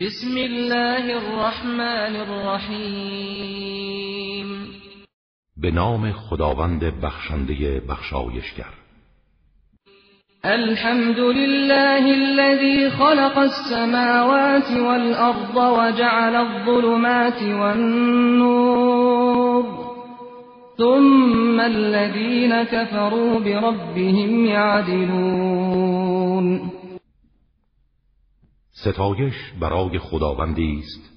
بسم الله الرحمن الرحیم به نام خداوند بخشنده بخشایشگر. الحمد لله الذي خلق السماوات والأرض وجعل الظلمات والنور ثم الذين كفروا بربهم يعدلون. ستایش برای خداوندی است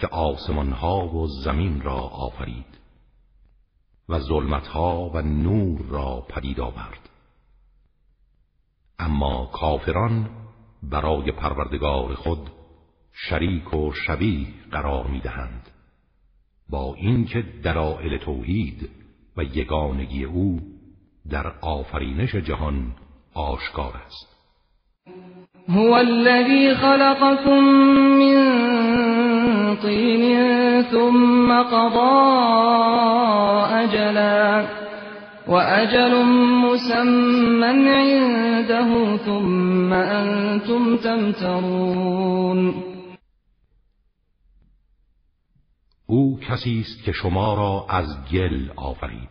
که آسمان ها و زمین را آفرید و ظلمت ها و نور را پدید آورد. اما کافران برای پروردگار خود شریک و شبیه قرار می دهند با اینکه دلایل توحید و یگانگی او در آفرینش جهان آشکار است. هو الذي خلقكم من طين ثم قضى أجلا وأجل مسمى عنده ثم أنتم تمترون. او کسی است که شما را از گل آفرید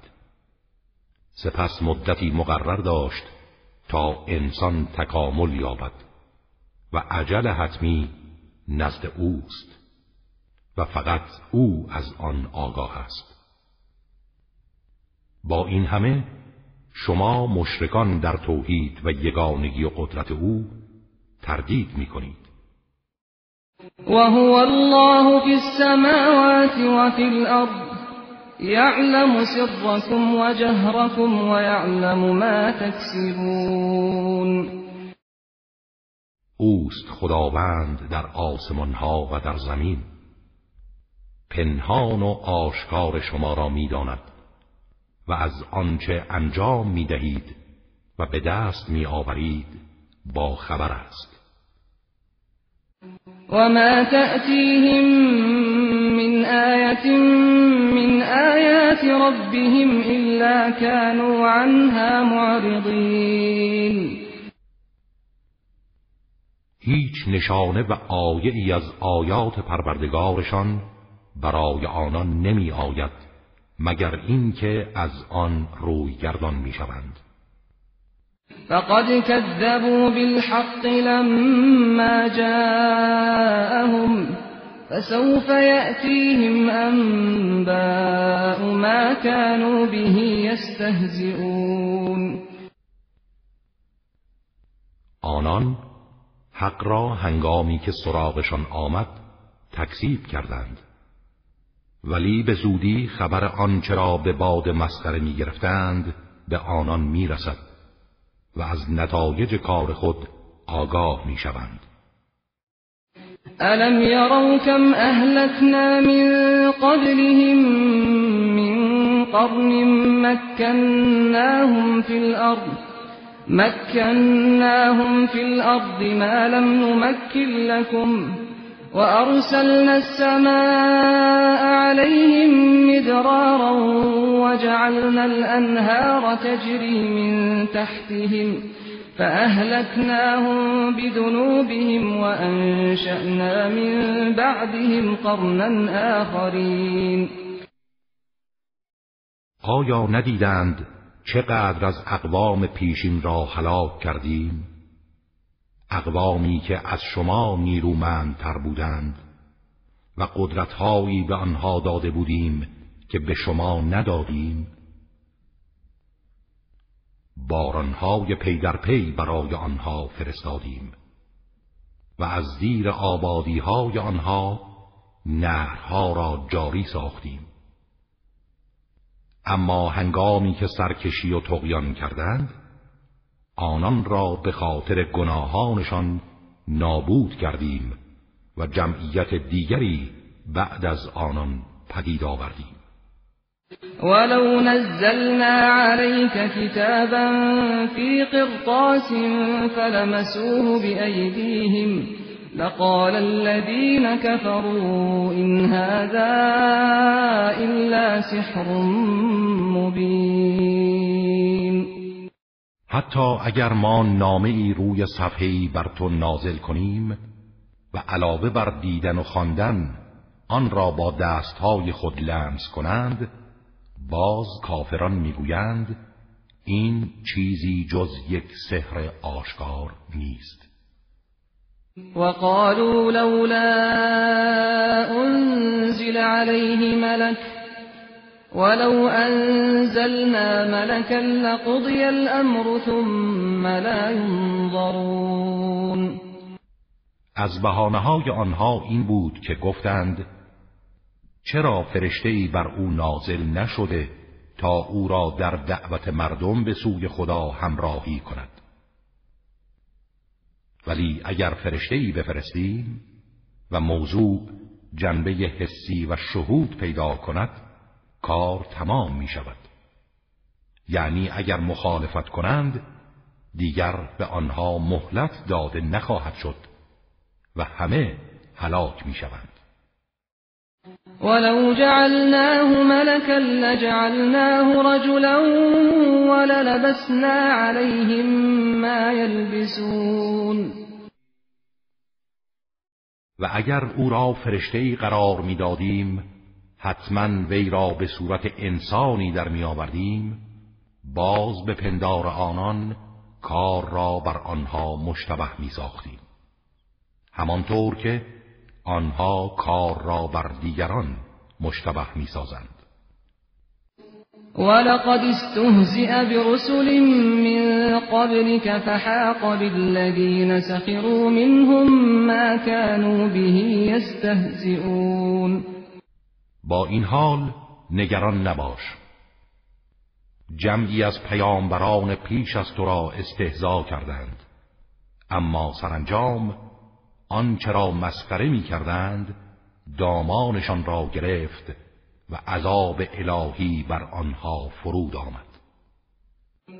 سپس مدتی مقرر داشت تا انسان تکامل یابد. و عجل حتمی نزد اوست و فقط او از آن آگاه است. با این همه شما مشرکان در توحید و یگانگی و قدرت او تردید می کنید وهو الله في السماوات وفي الأرض يعلم سركم وجهركم ويعلم ما تكسبون اوست خداوند در آسمان ها و در زمین. پنهان و آشکار شما را می‌داند و از آنچه انجام می دهید و به دست می آورید با خبر است. وما تأتيهم من آية من آيات ربهم إلا كانوا عنها معرضين هیچ نشانه و آیه ای از آیات پروردگارشان برای آنان نمی آید مگر اینکه از آن روی گردان می شوند. فقد كذبوا بالحق لما جاءهم فسوف يأتيهم أنباء ما كانوا به يستهزئون آنان حق را هنگامی که سراغشان آمد تکذیب کردند. ولی به زودی خبر آنچه را به باد مسخره می گرفتند به آنان می رسد و از نتایج کار خود آگاه می شوند ألم يروا كم أهلكنا من قبلهم من قرن مكناهم في الأرض مكناهم في الأرض ما لم نمكن لكم وأرسلنا السماء عليهم مدرارا وجعلنا الأنهار تجري من تحتهم فأهلكناهم بذنوبهم وأنشأنا من بعدهم قرنا آخرين. چقدر از اقوام پیشین را هلاک کردیم؟ اقوامی که از شما نیرومندتر بودند و قدرتهایی به آنها داده بودیم که به شما ندادیم؟ بارانهای پی در پی برای آنها فرستادیم و از زیر آبادیهای آنها نهرها را جاری ساختیم. اما هنگامی که سرکشی و تقیان کردند آنان را به خاطر گناهانشان نابود کردیم و جمعیت دیگری بعد از آنان پدید آوردیم. ولو نزلنا عليك كتابا في قرطاس فلمسوه بأيديهم لقال الذين كفروا إن هذا إلا سحر مبين. حتی اگر ما نامه ای روی صفحه‌ای بر تو نازل کنیم و علاوه بر دیدن و خواندن آن را با دستهای خود لمس کنند باز کافران می‌گویند این چیزی جز یک سحر آشکار نیست. وقالوا لولا انزل عليه ملك ولو انزلنا ملكا لقضي الامر ثم لا ينظرون. از بهانه های آنها این بود که گفتند چرا فرشته ای بر او نازل نشده تا او را در دعوت مردم به سوی خدا همراهی کند؟ ولی اگر فرشته ای بفرستیم و موضوع جنبه حسی و شهود پیدا کند کار تمام می شود یعنی اگر مخالفت کنند دیگر به آنها مهلت داده نخواهد شد و همه هلاک می شوند ولو جعلناه ملكا لجعلناه رجلا وللبسنا عليهم ما يلبسون. و اگر او را فرشته قرار می‌دادیم حتما وی را به صورت انسانی در می آوردیم. باز به پندار آنان کار را بر آنها مشتبه می ساختیم همانطور که آنها کار را بر دیگران مشتبه می سازند ولقد استهزئ برسل من قبلك فحاق بالذين سخروا منهم ما كانوا به يستهزئون. با این حال نگران نباش. جمعی از پیامبران پیش از تو را استهزا کردند. اما سرانجام آنچه را مسخره می کردند دامانشان را گرفت و عذاب الهی بر آنها فرود آمد.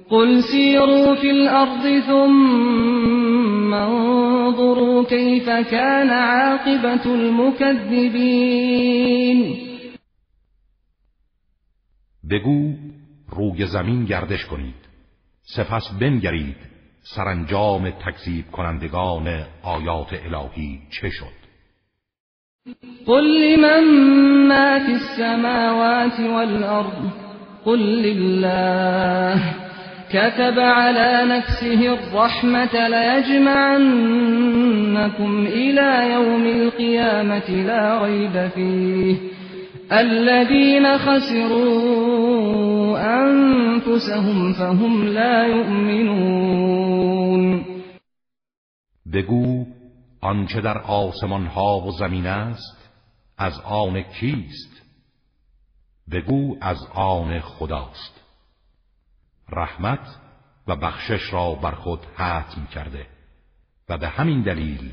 قل سیروا فی الارض ثم انظروا كيف كان عاقبت المكذبین بگو روی زمین گردش کنید. سپس بنگرید. سرانجام تکذیب کنندگان آیات الهی چه شد؟ قل لمن ما في السماوات والأرض قل لله كتب على نفسه الرحمة ليجمعنكم إلى يوم القيامة لا ريب فيه الذين خسروا انفسهم فهم لا يؤمنون. بگو آنچه در آسمان ها و زمین است از آن کیست؟ بگو از آن خداست. رحمت و بخشش را بر خود حتم کرده و به همین دلیل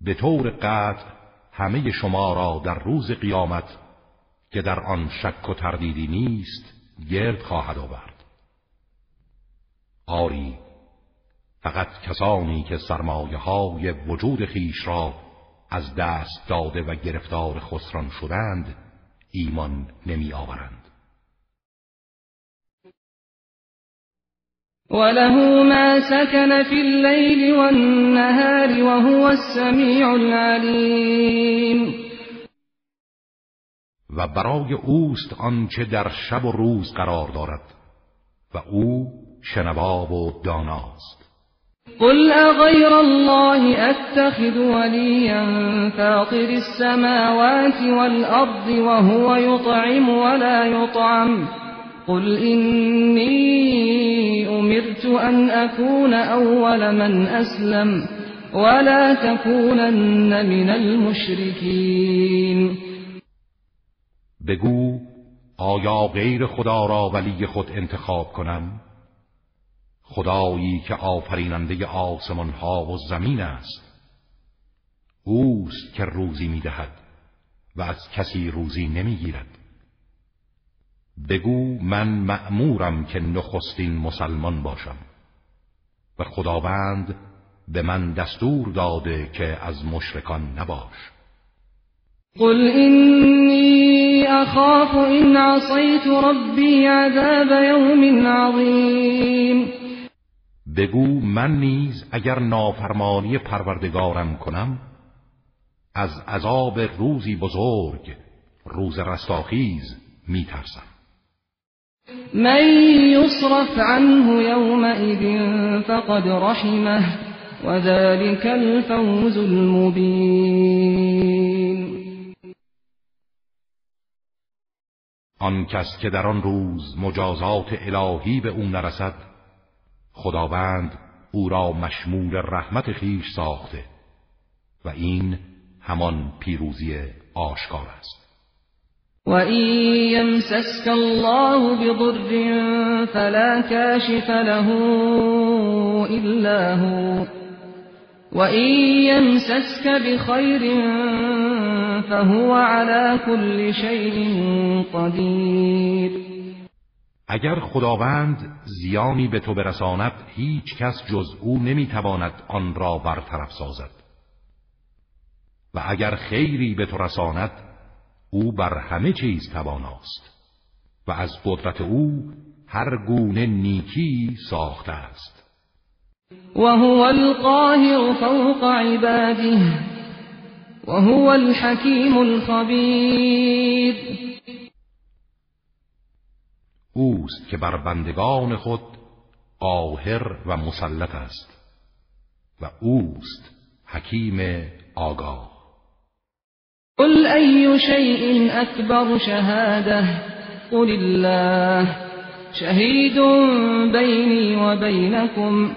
به طور قطع همه شما را در روز قیامت که در آن شک و تردیدی نیست گرد خواهد آورد. آری فقط کسانی که سرمایه های وجود خیش را از دست داده و گرفتار خسران شدند ایمان نمی آورند وله ما سكن في الليل والنهار وهو السميع العليم و برای اوست آنچه در شب و روز قرار دارد و او شنوا و داناست. قل اغیر الله اتخذ ولیا فاطر السماوات والارض وهو يطعم ولا يطعم. قل إني أمرت أن أكون أول من أسلم ولا تكونن من المشركين. بگو آیا غیر خدا را ولی خود انتخاب کنم؟ خدایی که آفریننده آسمان ها و زمین است. اوست که روزی می‌دهد و از کسی روزی نمی‌گیرد. بگو من مأمورم که نخستین مسلمان باشم و خداوند به من دستور داده که از مشرکان نباش. قل إني أخاف إن عصيت ربي عذاب يوم عظیم بگو من نیز اگر نافرمانی پروردگارم کنم از عذاب روزی بزرگ روز رستاخیز میترسم. من یصرف عنه یومئذ فقد رحمه وذلك الفوز المبین. آن کس که در آن روز مجازات الهی به او نرسد خداوند او را مشمول رحمت خیش ساخته و این همان پیروزی آشکار است. و این یمسسک الله بضر فلا کاشف له الا هو وَإِن يَمْسَسْكَ بِخَيْرٍ فَهُوَ عَلَى كُلِّ شَيْءٍ قَدِيرٌ. اگر خداوند زیانی به تو برساند هیچ کس جز او نمی‌تواند آن را برطرف سازد. و اگر خیری به تو رساند او بر همه چیز تواناست. و از قدرت او هر گونه نیکی ساخته است. وهو القاهر فوق عباده. وهو الحكيم الخبير. اوست که بر بندگان خود قاهر و مسلط است و اوست حکیم آگاه. قل ای شیء اکبر شهاده قل الله شهید بینی و بینکم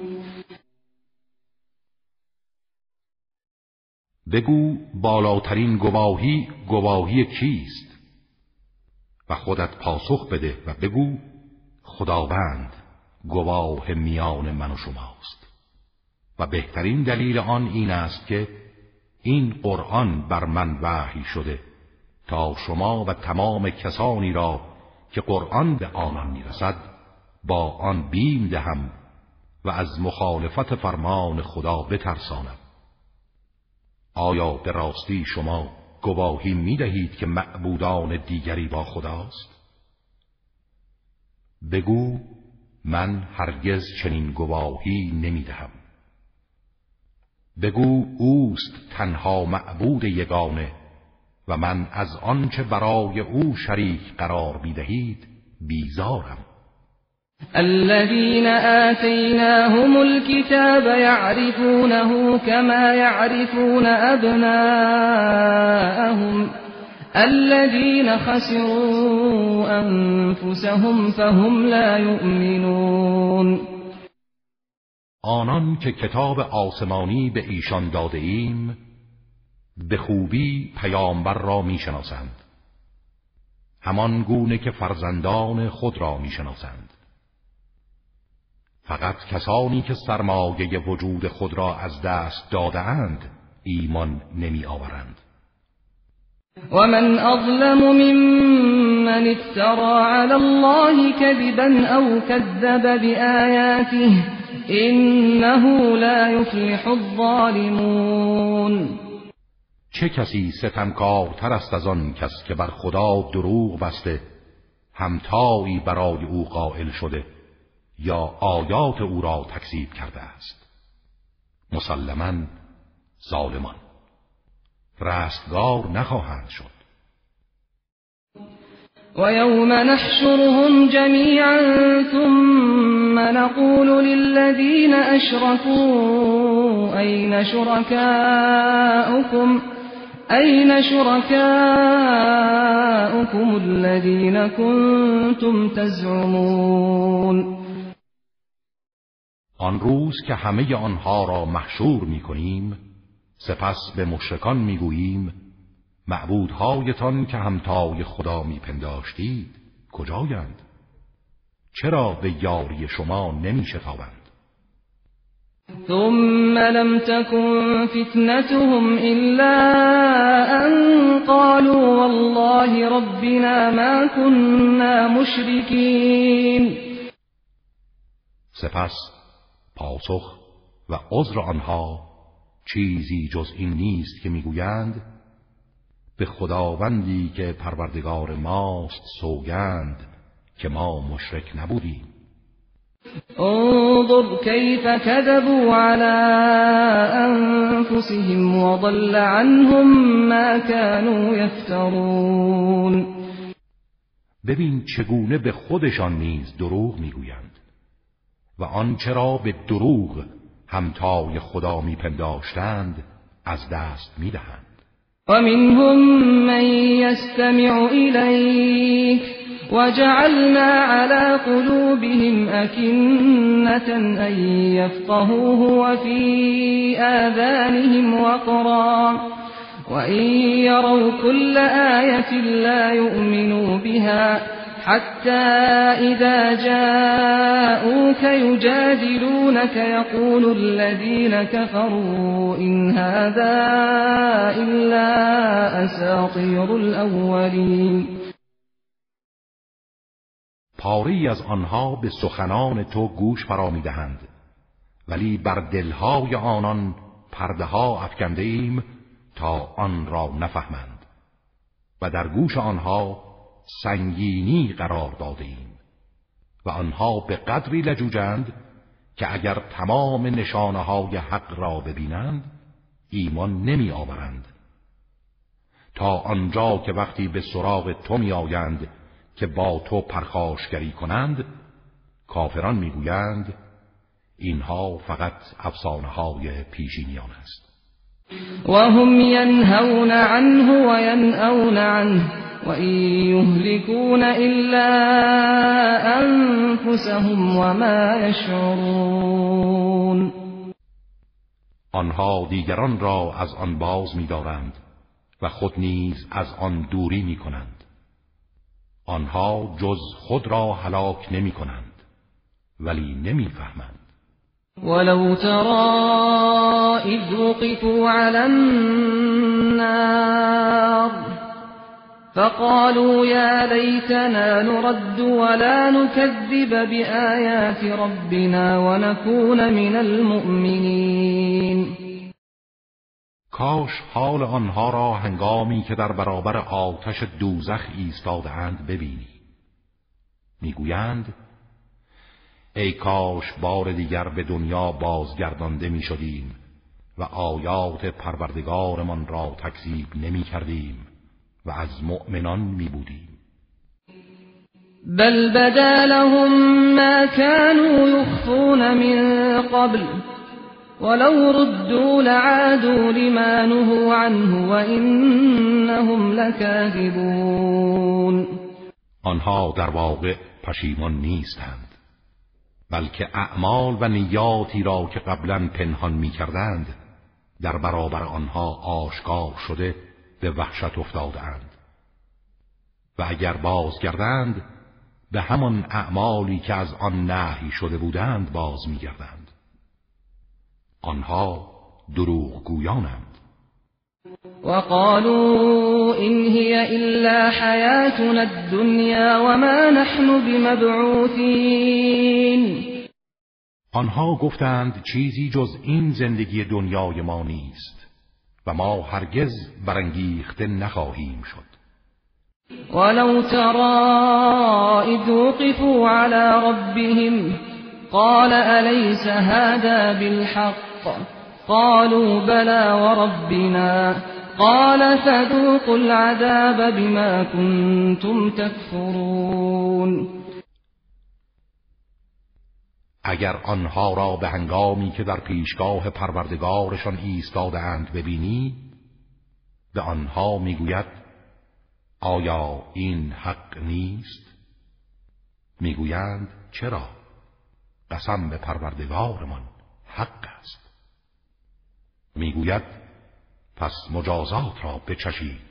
بگو بالاترین گواهی گواهی کیست و خودت پاسخ بده و بگو خداوند گواه میان من و شماست. و بهترین دلیل آن این است که این قرآن بر من وحی شده تا شما و تمام کسانی را که قرآن به آنان می‌رسد با آن بیم دهم و از مخالفت فرمان خدا بترسانم آیا به راستی شما گواهی می دهید که معبودان دیگری با خداست؟ بگو من هرگز چنین گواهی نمی دهم. بگو اوست تنها معبود یگانه و من از آنچه برای او شریک قرار می دهید بیزارم. الذين آتيناهم الكتاب يعرفونه كما يعرفون أبناءهم الذين خسروا أنفسهم فهم لا يؤمنون. آنان که کتاب آسمانی به ایشان داده ایم به خوبی پیامبر را می‌شناسند. همان گونه که فرزندان خود را می‌شناسند. فقط کسانی که سرمایه وجود خود را از دست دادهاند ایمان نمی آورند و من اظلم ممن افترى على الله كذبا او كذب بآياته انه لا يفلح الظالمون. چه کسی ستمکارتر است از آن کس که بر خدا دروغ بسته همتایی برای او قائل شده؟ یا آیات او را تکذیب کرده است. مسلما ظالمان. رستگار نخواهند شد. ويوم نحشرهم جميعا ثم نقول للذين أشركوا أين شركاؤكم أين شركاؤكم الذين كنتم تزعمون آن روز که همه آنها را محشور می کنیم سپس به مشرکان می گوییم معبودهایتان که همتای خدا می پنداشتید کجایند؟ چرا به یاری شما نمی شتابند؟ ثم لم تكن فتنتهم إلا أن ربنا ما كنا مشركين سپس پاسخ و عذر آنها چیزی جز این نیست که می‌گویند به خداوندی که پروردگار ماست سوگند که ما مشرک نبودیم. انظر كيف كذبوا على انفسهم وضل عنهم ما كانوا يفترون ببین چگونه به خودشان نیز دروغ می‌گویند. و آنچه را به دروغ همتای خدا میپنداشتند از دست می‌دهند. و منهم من یستمع الیک وجعلنا على قلوبهم أكنة أن يفقهوه وفي آذانهم وقرا وإن يروا كل آية لا يؤمنوا بها حتى إذا جاءوك يجادلونك يقول الذين كفروا إن هذا إلا أساطير الأولين. پاری از آنها به سخنان تو گوش فرا می‌دهند ولی بر دلهای آنان پرده ها افکنده ایم تا آن را نفهمند. و در گوش آنها سنگینی قرار داده ایم و آنها به قدری لجوجند که اگر تمام نشانه های حق را ببینند ایمان نمی آورند تا آنجا که وقتی به سراغ تو می آیند که با تو پرخاشگری کنند کافران می‌گویند اینها فقط افسانه های پیشینیان است. و هم ینهون عنه و ینأون عنه وإن يهلكون إلا أنفسهم وما يشعرون آنها دیگران را از آن باز می‌دارند و خود نیز از آن دوری می کنند. آنها جز خود را هلاک نمی کنند ولی نمی‌فهمند. ولو ترى إذ وقفوا على النار فقالوا يا ليتنا نرد ولا نكذب بآيات ربنا ونكون من المؤمنين کاش حال آنها را هنگامی که در برابر آتش دوزخ ایستادهاند ببینی. می‌گویند ای کاش بار دیگر به دنیا بازگردانده می شدیم و آیات پروردگارمان را تکذیب نمی کردیم و از مؤمنان می بودیم بل بدا لهم ما كانوا يخفون من قبل ولو ردوا لعادوا لما نهوا عنه وإنهم لكاذبون. آنها در واقع پشیمان نیستند. بلکه اعمال و نیاتی را که قبلا پنهان می کردند در برابر آنها آشکار شده به وحشت افتادند و اگر بازگردند به همان اعمالی که از آن نهی شده بودند باز میگردند. آنها دروغ گویانند وقالوا إن هي إلا حياتنا الدنيا وما نحن بمبعوثين. آنها گفتند چیزی جز این زندگی دنیای ما نیست و ما هرگز برانگیخته نخواهیم شد. ولو ترى اذ وقفوا على ربهم قال أليس هذا بالحق؟ قالوا بلى وربنا. قال فذوقوا العذاب بما كنتم تكفرون. اگر آنها را به هنگامی که در پیشگاه پروردگارشان ایستادهاند ببینی به آنها می‌گوید آیا این حق نیست؟ می‌گویند چرا؟ قسم به پروردگارمان حق است. می‌گوید پس مجازات را بچشید.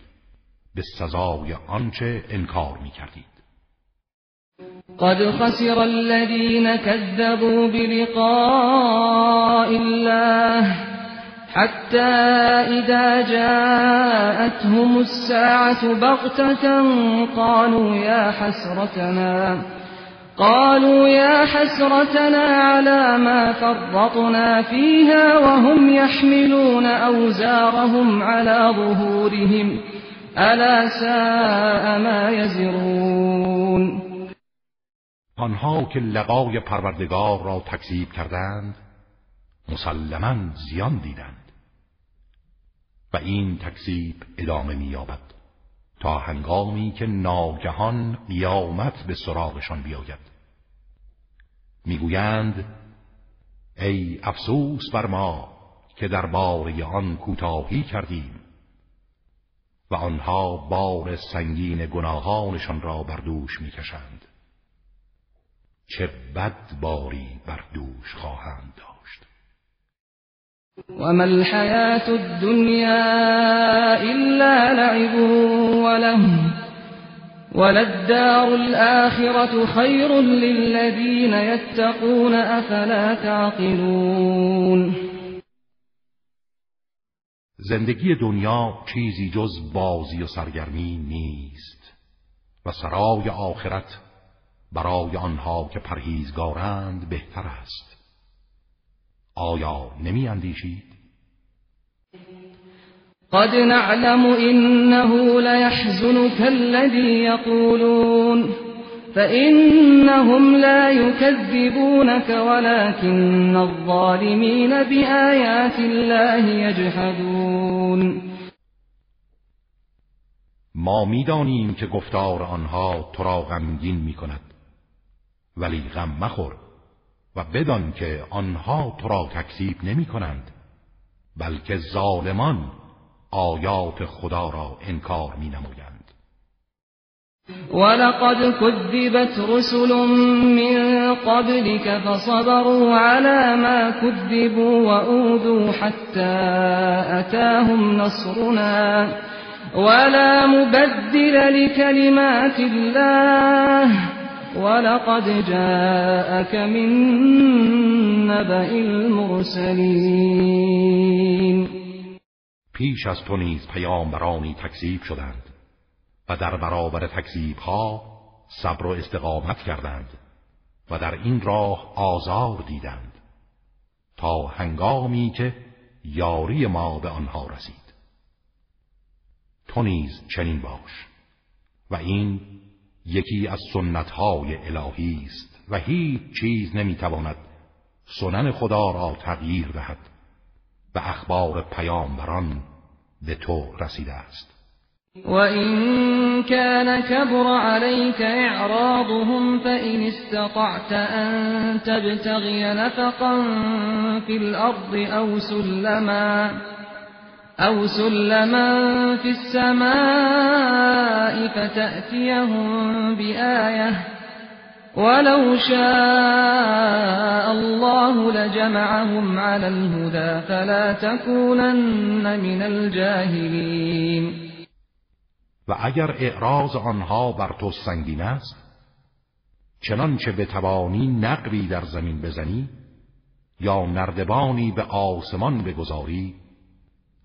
به سزای آنچه انکار می‌کردید. قد خسر الذين كذبوا بلقاء الله حتى إذا جاءتهم الساعة بغتة قالوا يا حسرتنا قالوا يا حسرتنا على ما فرطنا فيها وهم يحملون أوزارهم على ظهورهم. ألا ساء ما يزرون. آنها که لقای پروردگار را تکذیب کردند مسلما زیان دیدند. و این تکذیب ادامه مییابد. تا هنگامی که ناگهان قیامت به سراغشان بیاید. می‌گویند ای افسوس بر ما که در باره آن کوتاهی کردیم و آنها بار سنگین گناهانشان را بر دوش می‌کشند. چه بد باری بر دوش خواهند داشت. وما الحياة الدنيا إلا لعب ولهو وللدار الآخرة خير للذين يتقون أفلا تعقلون زندگی دنیا چیزی جز بازی و سرگرمی نیست و سرای آخرت برای آنها که پرهیزگارند بهتر است. آیا نمی اندیشید؟ قد نعلم إنه ليحزنك الذي يقولون فإنهم لا يكذبونك ولكن الظالمين بآيات الله يجحدون ما می‌دانیم که گفتار آنها تو را غمگین می کند ولی غم مخور و بدان که آنها تو را تکذیب نمی کنند بلکه ظالمان آیات خدا را انکار می نمویند ولقد كذبت رسل من قبلك فصبروا على ما كذبوا وأوذوا حتى أتاهم نصرنا. ولا مبدل لكلمات الله. ولقد جاءك من نبأ المرسلين. پیش از تو نیز پیامبرانی تکذیب شدند و در برابر تکذیب ها صبر و استقامت کردند و در این راه آزار دیدند تا هنگامی که یاری ما به آنها رسید. تو نیز چنین باش و این یکی از سنتهای الهی است و هیچ چیز نمی‌تواند سنن خدا را تغییر دهد و اخبار پیامبران به تو رسیده است. وَإِن كَانَ كَبُرَ عَلَيْكَ إِعْرَاضُهُمْ فَإِنِ اسْتَطَعْتَ أَن تَبْتَغِيَ نَفَقًا فِي الْأَرْضِ أَوْ سُلَّمًا. أَوْ سُلَّمًا فِي السَّمَاءِ فَتَأْتِيَهُم بِآيَةٍ ولو شاء الله لجمعهم على الهدى فلا تكونن من الجاهلين. و اگر اعراض آنها بر تو سنگین است چنانچه بتوانی نقبی در زمین بزنی یا نردبانی به آسمان بگذاری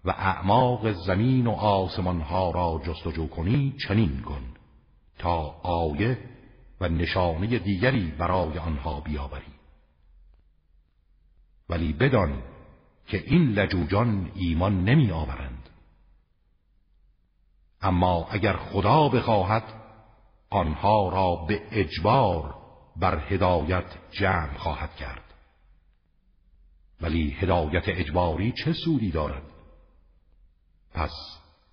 و اعماق زمین و آسمانها را جستجو کنی چنین کن تا آیه و نشانه دیگری برای آنها بیاوری. ولی بدان که این لجوجان ایمان نمی آورند. اما اگر خدا بخواهد آنها را به اجبار بر هدایت جمع خواهد کرد. ولی هدایت اجباری چه سودی دارد؟ پس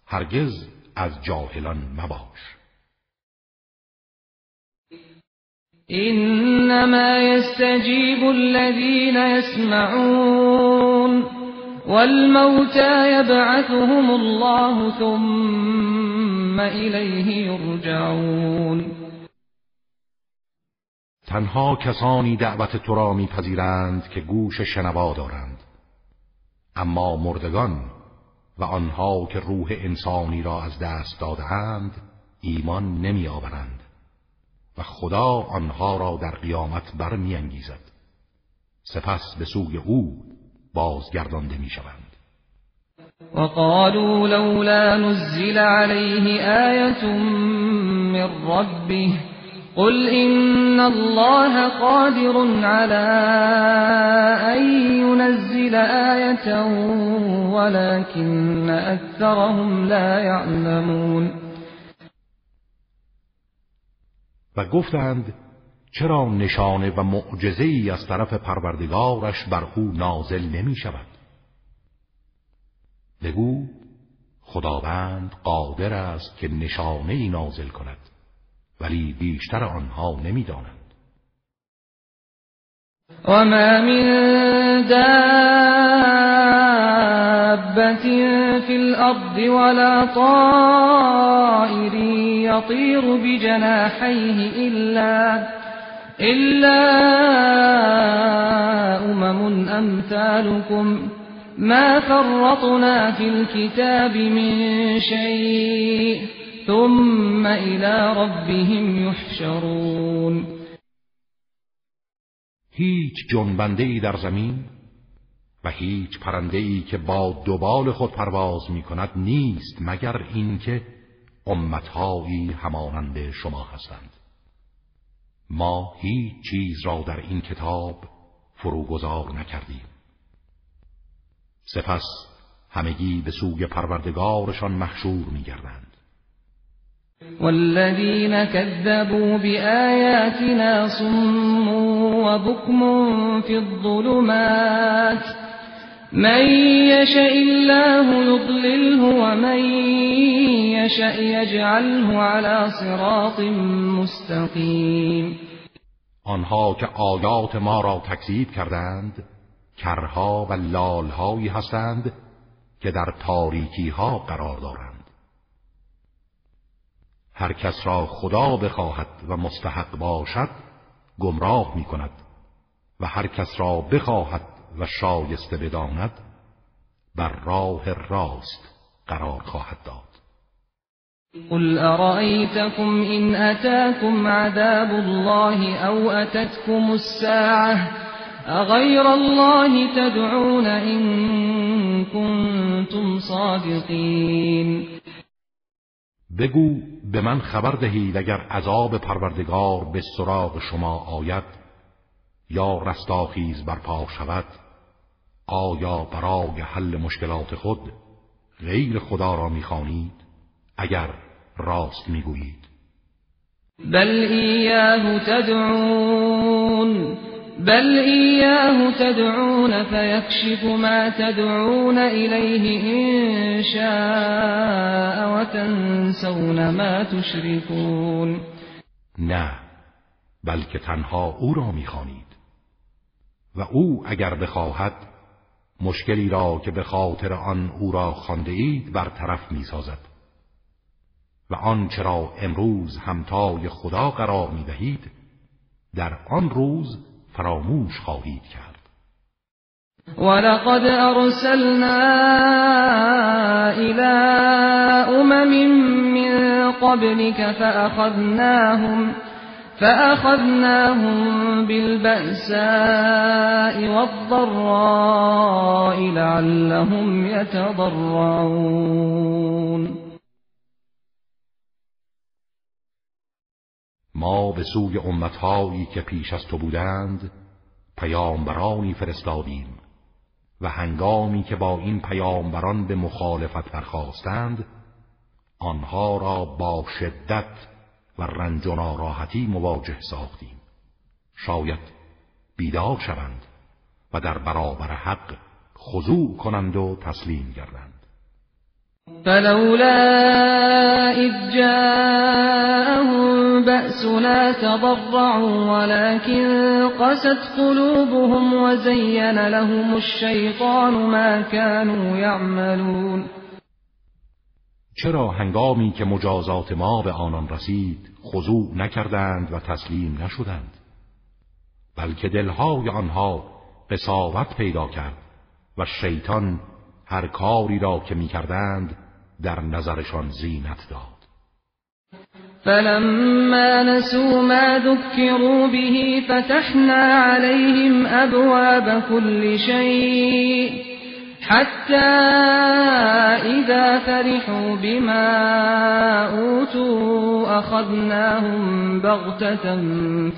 هرگز از جاهلان مباش. إنما يستجيب الذين يسمعون والموتى يبعثهم الله ثم إليه يرجعون تنها کسانی دعوت تو را میپذیرند که گوش شنوا دارند. اما مردگان و آنها که روح انسانی را از دست دادهاند ایمان نمیآورند و خدا آنها را در قیامت برمیانگیزد. سپس به سوی او بازگردانده می‌شوند. وقالوا لولا نزل عليه آية من ربه قل إن الله قادر على أن ينزل آية ولكن أكثرهم لا يعلمون و گفتند چرا نشانه و معجزه ای از طرف پروردگارش بر او نازل نمی شود؟ بگو خداوند قادر است که نشانه ای نازل کند. ولی بیشتر آنها نمی‌دانند. و ما من دابت فی الارض ولا طائر یطیر بجناحيه الا الا امم امثالكم ما فرطنا في الكتاب من شيء. ثم الى ربهم يحشرون. هیچ جنبنده ای در زمین و هیچ پرنده ای که با دوبال خود پرواز می کند نیست مگر اینکه امتهایی همانند شما هستند. ما هیچ چیز را در این کتاب فروگذار نکردیم. سپس همگی به سوی پروردگارشان محشور میگردند. والذین كذبوا بآیاتنا صم وبكم في الظلمات من يشاء الله يضلله ومن يشاء يجعله على صراط مستقیم آنها که آیات ما را تکذیب کردند کرها و لالهایی هستند که در تاریکی ها قرار دارند. هر کس را خدا بخواهد و مستحق باشد گمراه می کند و هر کس را بخواهد و شایسته بداند بر راه راست قرار خواهد داد. قل أرأيتكم إن أتاكم عذاب الله أو أتتكم الساعة غیر الله تدعون این کنتم صادقین. بگو به من خبر دهید اگر عذاب پروردگار به سراغ شما آید یا رستاخیز برپا شود آیا برای حل مشکلات خود غیر خدا را می‌خوانید؟ اگر راست می‌گویید. بل ایاه تدعون. بل إياه تدعون فيكشف ما تدعون إليه إن شاء وتنسون ما تشركون. نه بلکه تنها او را می‌خوانید. و او اگر بخواهد مشکلی را که به خاطر آن او را خانده اید برطرف می‌سازد. و آنچه را امروز همتای خدا قرار می‌دهید در آن روز فراموش خواهید کرد. ولقد أرسلنا إلى أمم من قبلك فأخذناهم فأخذناهم بالبأساء والضراء لعلهم يتضرعون. ما به سوی امتهایی که پیش از تو بودند پیامبرانی فرستادیم و هنگامی که با این پیامبران به مخالفت برخواستند آنها را با شدت و رنج و ناراحتی مواجه ساختیم. شاید بیدار شوند و در برابر حق خضوع کنند و تسلیم گردند. فلولا إذ جاءهم بأسنا تضرعوا ولكن قست قلوبهم وزين لهم الشيطان ما كانوا يعملون. چرا هنگامی که مجازات ما به آنان رسید خضوع نکردند و تسلیم نشدند؟ بلکه دلهای آنها قصاوت پیدا کرد و شیطان هر کاری را که می‌کردند در نظرشان زینت داد. فلما نسوا ما ذكروا به فتحنا عليهم ابواب كل شيء حتى إذا فرحوا بما أوتوا أخذناهم بغتة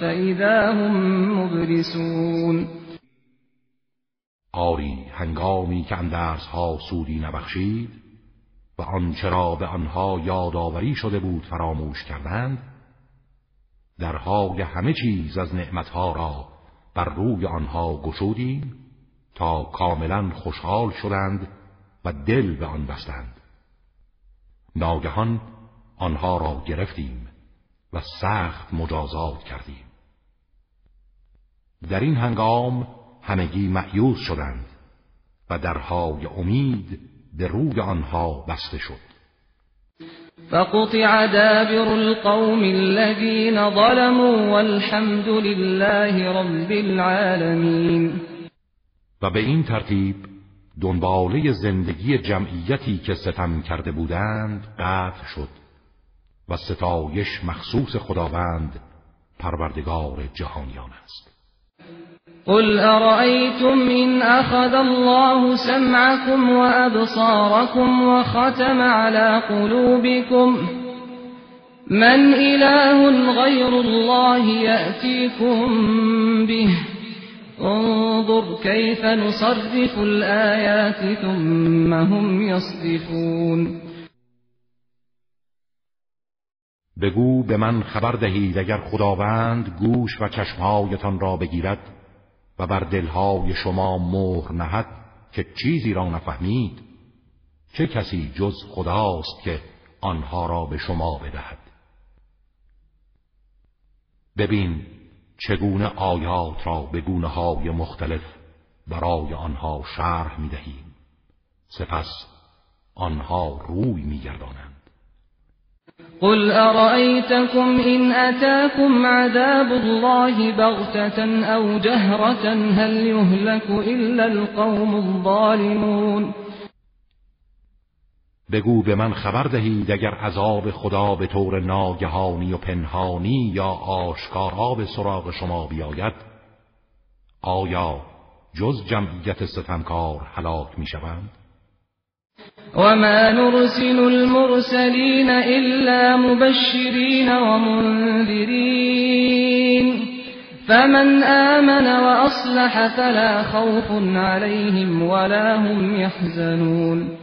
فإذا هم مبلسون آری هنگامی که اندرس ها سودی نبخشید و آنچه را به آنها یادآوری شده بود فراموش کردند درهای همه چیز از نعمتها را بر روی آنها گشودیم تا کاملا خوشحال شدند و دل به آن بستند. ناگهان آنها را گرفتیم و سخت مجازات کردیم. در این هنگام همگی معیوز شدند و درهای امید به روی آنها بسته شد. فقطع دابر القوم الذين ظلموا والحمد لله رب العالمين و به این ترتیب دنباله زندگی جمعیتی که ستم کرده بودند قطع شد و ستایش مخصوص خداوند پروردگار جهانیان است. قل أرأيتم إن أخذ الله سمعكم وأبصاركم وختم على قلوبكم من إله غير الله يأتيكم به انظر كيف نصرف الآيات ثم هم يصدفون بگو به من خبر دهید اگر خداوند گوش و چشمهایتان را بگیرد و بر دلهای شما مهر نهد که چیزی را نفهمید چه کسی جز خداست که آنها را به شما بدهد. ببین چگونه آیات را به گونه های مختلف برای آنها شرح می دهیم سپس آنها روی می گردانند قل أرأيتكم إن أتاكم عذاب الله بغتة أو جهرة هل يهلك إلا القوم الظالمون بگو به من خبر دهید اگر عذاب خدا به طور ناگهانی و پنهانی یا آشکارا به سراغ شما بیاید آیا جز جمعیت ستمکار هلاک می شوند؟ وما نرسل المرسلين إلا مبشرين ومنذرين فمن آمن وأصلح فلا خوف عليهم ولا هم يحزنون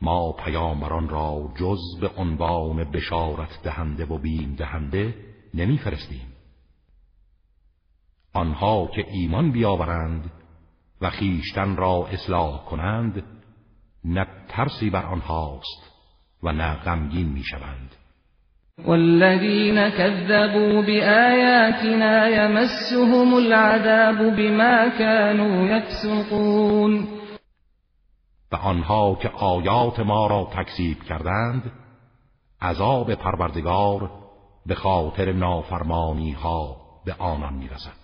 ما پیامبران را جز به عنوان بشارت دهنده و بیم دهنده نمیفرستیم. آنها که ایمان بیاورند و خیشتن را اصلاح کنند نه ترسی بر آنهاست و نه غمگین می‌شوند. والذین كذبوا بآیاتنا یمسهم العذاب بما كانوا یفسقون. و آنها که آیات ما را تکذیب کردند عذاب پروردگار به خاطر نافرمانی ها به آنان می‌رسد.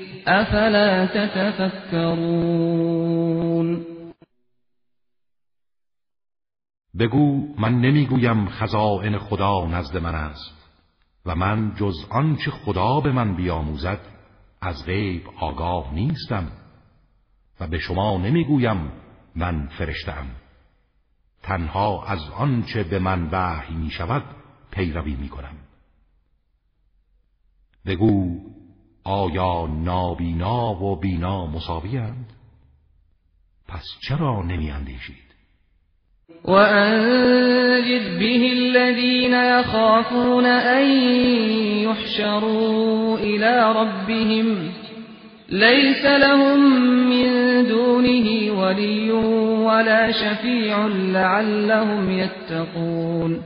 افلا تتفکرون بگو من نمی‌گویم خزائن خدا نزد من است و من جز آنچه خدا به من بیاموزد از غیب آگاه نیستم و به شما نمی‌گویم من فرشتم. تنها از آنچه به من وحی می شود پیروی می کنم بگو آیا نابینا و بینا مساویند پس چرا نمی اندیشید؟ وأنذر به الذين يخافون أن يحشروا إلى ربهم ليس لهم من دونه ولي ولا شفيع لعلهم يتقون.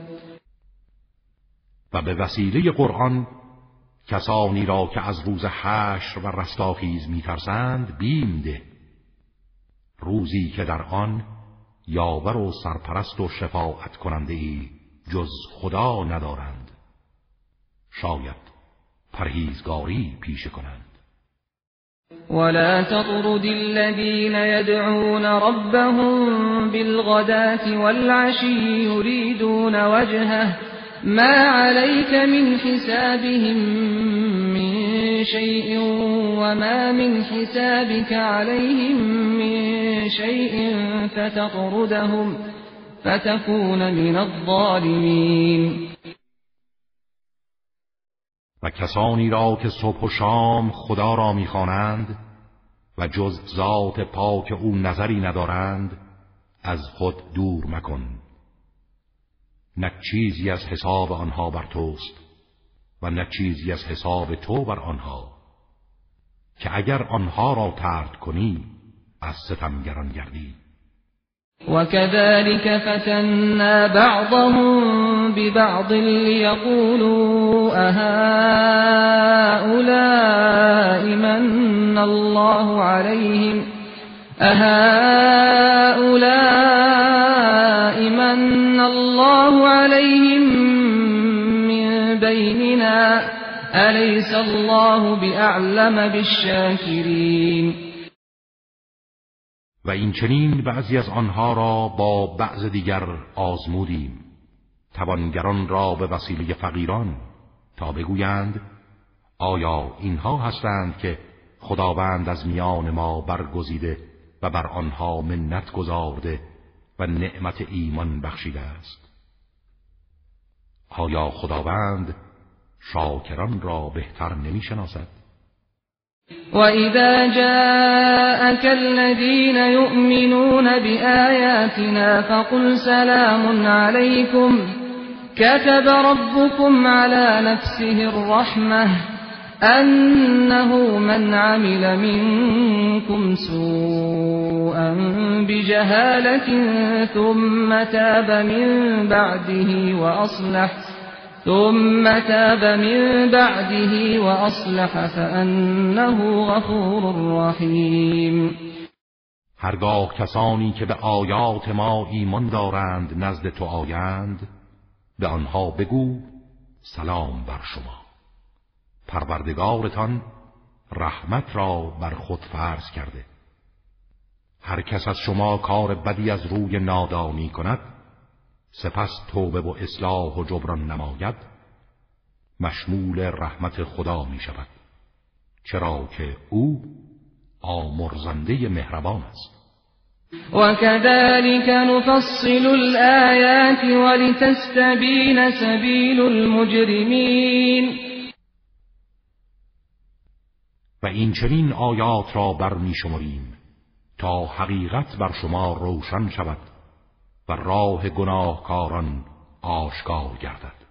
و به وسیله قرآن کسانی را که از روز حشر و رستاخیز میترسند بیم ده. روزی که در آن یاور و سرپرست و شفاعت کننده ای جز خدا ندارند. شاید پرهیزگاری پیشه کنند. ولا تطرد الذين يدعون ربهم بالغداة والعشي يريدون وجهه ما عليك من حسابهم من شيء وما من حسابك عليهم من شيء فتطردهم فتكون من الظالمين. و کسانی را که صبح و شام خدا را می‌خوانند و جز ذات پاک او نظری ندارند از خود دور مکن. نه چیزی از حساب آنها بر توست و نه چیزی از حساب تو بر آنها که اگر آنها را ترد کنی از ستمگران گردی. وكذلك فتنا بعضهم ببعض ليقولوا أهؤلاء من الله عليهم أهؤلاء من الله عليهم من بيننا؟ أليس الله بأعلم بالشاكرين؟ و این چنین بعضی از آنها را با بعض دیگر آزمودیم. توانگران را به وسیله فقیران تا بگویند آیا اینها هستند که خداوند از میان ما برگزیده و بر آنها منت گذارده و نعمت ایمان بخشیده است. آیا خداوند شاکران را بهتر نمی شناسد؟ وَإِذَا جَاءَكَ الَّذِينَ يُؤْمِنُونَ بِآيَاتِنَا فَقُلْ سَلَامٌ عَلَيْكُمْ كَتَبَ رَبُّكُمْ عَلَى نَفْسِهِ الرَّحْمَةَ. أَنَّهُ مَنْ عَمِلَ مِنكُمْ سُوءًا بِجَهَالَةٍ ثُمَّ تَابَ مِن بَعْدِهِ وَأَصْلَحَ ثم تاب من بعده وأصلح فأنه غفور رحیم هرگاه کسانی که به آیات ما ایمان دارند نزد تو آیند به آنها بگو سلام بر شما. پروردگارتان رحمت را بر خود فرض کرده. هر کس از شما کار بدی از روی نادانی کند سپس توبه و اصلاح و جبران نماید مشمول رحمت خدا می شود. چرا که او آمرزنده مهربان است. وكذلك نفصل الآيات ولتستبين سبيل المجرمين و این چنین آیات را بر می شمریم تا حقیقت بر شما روشن شود و راه گناهکاران آشکار گردد.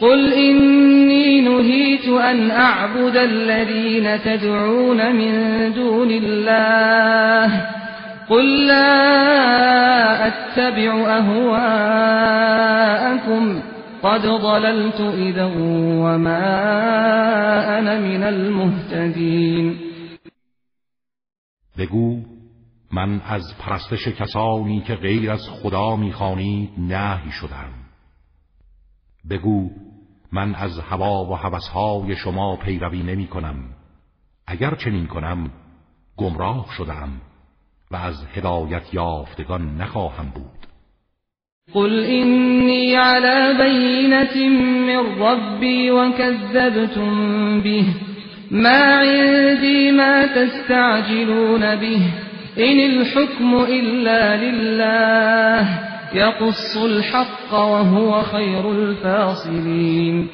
قل إني نهيت أن أعبد الذين تدعون من دون الله. قل لا أتبع أهواءكم. قد ضللت إذا وما أنا من المهتدين. بگو من از پرستش کسانی که غیر از خدا می‌خوانید نهی شدم. بگو من از هوا و هوسهای شما پیروی نمی کنم اگر چنین کنم گمراه شدم و از هدایت یافتگان نخواهم بود. قل إني على بينة من ربي وكذبتم به ما عندي ما تستعجلون به إن الحكم إلا لله يقص الحق وهو خير الفاصلين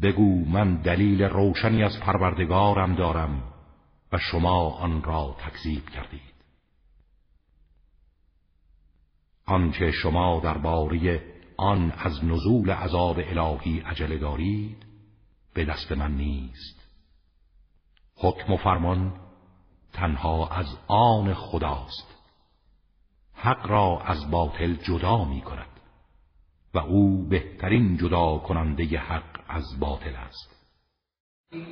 بگو من دلیل روشنی از پروردگارم دارم و شما آن را تکذیب کردید. آنچه شما درباره آن از نزول عذاب الهی عجله دارید به دست من نیست. حکم و فرمان تنها از آن خداست. حق را از باطل جدا می کند و او بهترین جدا کننده حق از باطل است.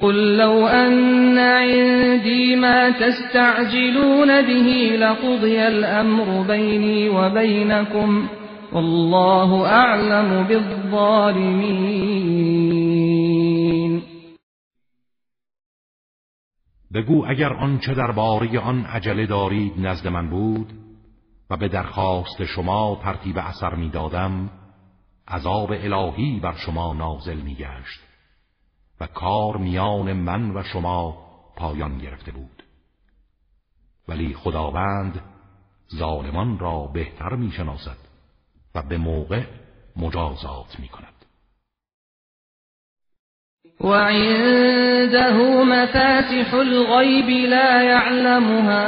قل لو أن عندي ما تستعجلون به لقضي الأمر بيني وبينكم والله اعلم بالظالمین بگو اگر آنچه درباره آن عجله دارید نزد من بود و به درخواست شما ترتیب اثر می‌دادم عذاب الهی بر شما نازل میگشت. و کار میان من و شما پایان گرفته بود. ولی خداوند ظالمان را بهتر می‌شناسد و به موقع مجازات می کند وعنده مفاتح الغيب لا يعلمها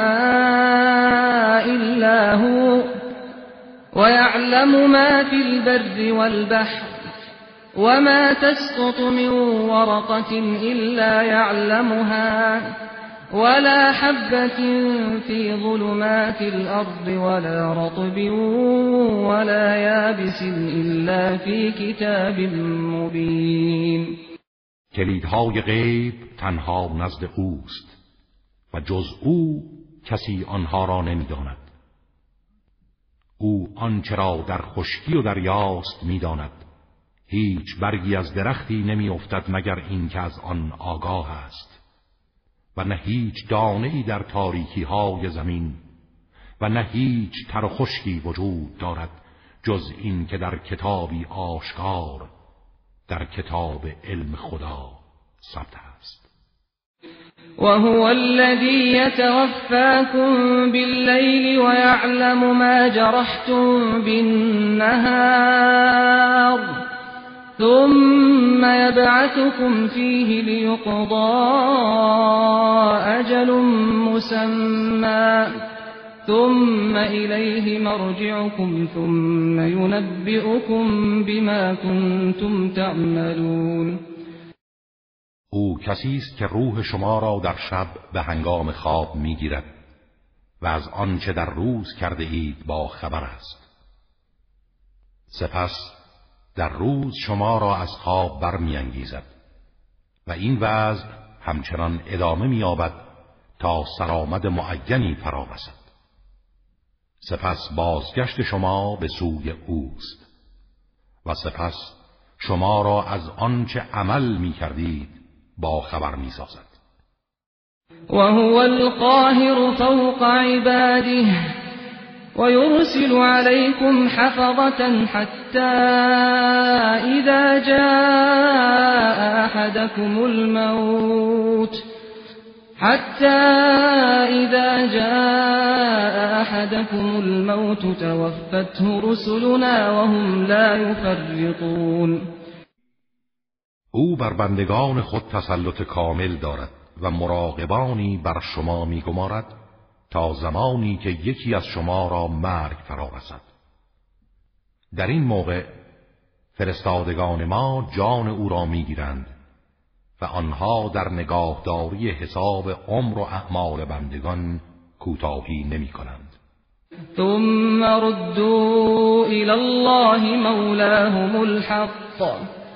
إلا هو ويعلم ما في البر والبحر. وما تسقط من ورقة إلا يعلمها ولا حبة في ظلمات الأرض ولا رطب ولا يابس إلا في كتاب مبين کلیدهای غیب تنها نزد اوست و جز او کسی آنها را نمی‌داند. او آنچه را در خشکی و دریاست می‌داند. هیچ برگی از درختی نمیافتد مگر اینکه از آن آگاه است. و نه هیچ دانه در تاریکی های زمین و نه هیچ تر و وجود دارد جز این که در کتابی آشکار در کتاب علم خدا ثبت است. وهو الذي يتوفاكم بالليل ويعلم ما جرحتم بالنهار. ثم يبعثكم فيه ليقضى أجل مسمى. ثم إليه مرجعكم ثم ينبئكم بما كنتم تعملون. او کسی است که روح شما را در شب به هنگام خواب می‌گیرد و از آنچه در روز کرده اید با خبر است. سپس در روز شما را از خواب برمیانگیزد. و این وضع همچنان ادامه مییابد تا سرآمد معینی فرا رسد سپس بازگشت شما به سوی اوست. و سپس شما را از آنچه عمل می کردید با خبر می سازد و هو القاهر فوق عباده. ويرسل عليكم حفظة حتى إذا جاء أحدكم الموت حتى إذا جاء أحدكم الموت توفته رسلنا وهم لا يفرطون. او بر بندگان خود تسلط کامل دارد و مراقبانی بر شما میگمارد. تا زمانی که یکی از شما را مرگ فرا رسد. در این موقع فرستادگان ما جان او را می‌گیرند و آنها در نگاهداری حساب عمر و اعمال بندگان کوتاهی نمی کنند ثم ردوا الى الله مولاهم الحق.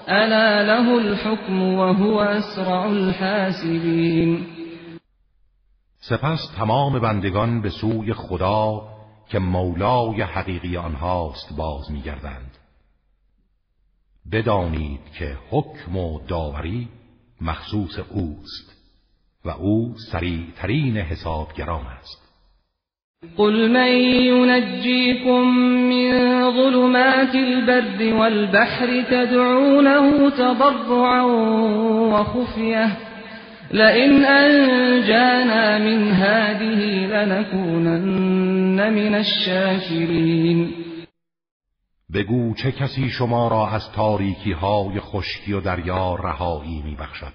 الا له الحكم وهو اسرع الحاسبين. سپس تمام بندگان به سوی خدا که مولای حقیقی آنهاست باز میگردند. بدانید که حکم و داوری مخصوص اوست و او سریعترین حسابگران است. قل من ينجيكم من ظلمات البر والبحر تدعونه تضرعا وخفيه لئن انجانا من هذه لنكونن من الشاكرین بگو چه کسی شما را از تاریکی های خشکی و دریا رهایی می بخشد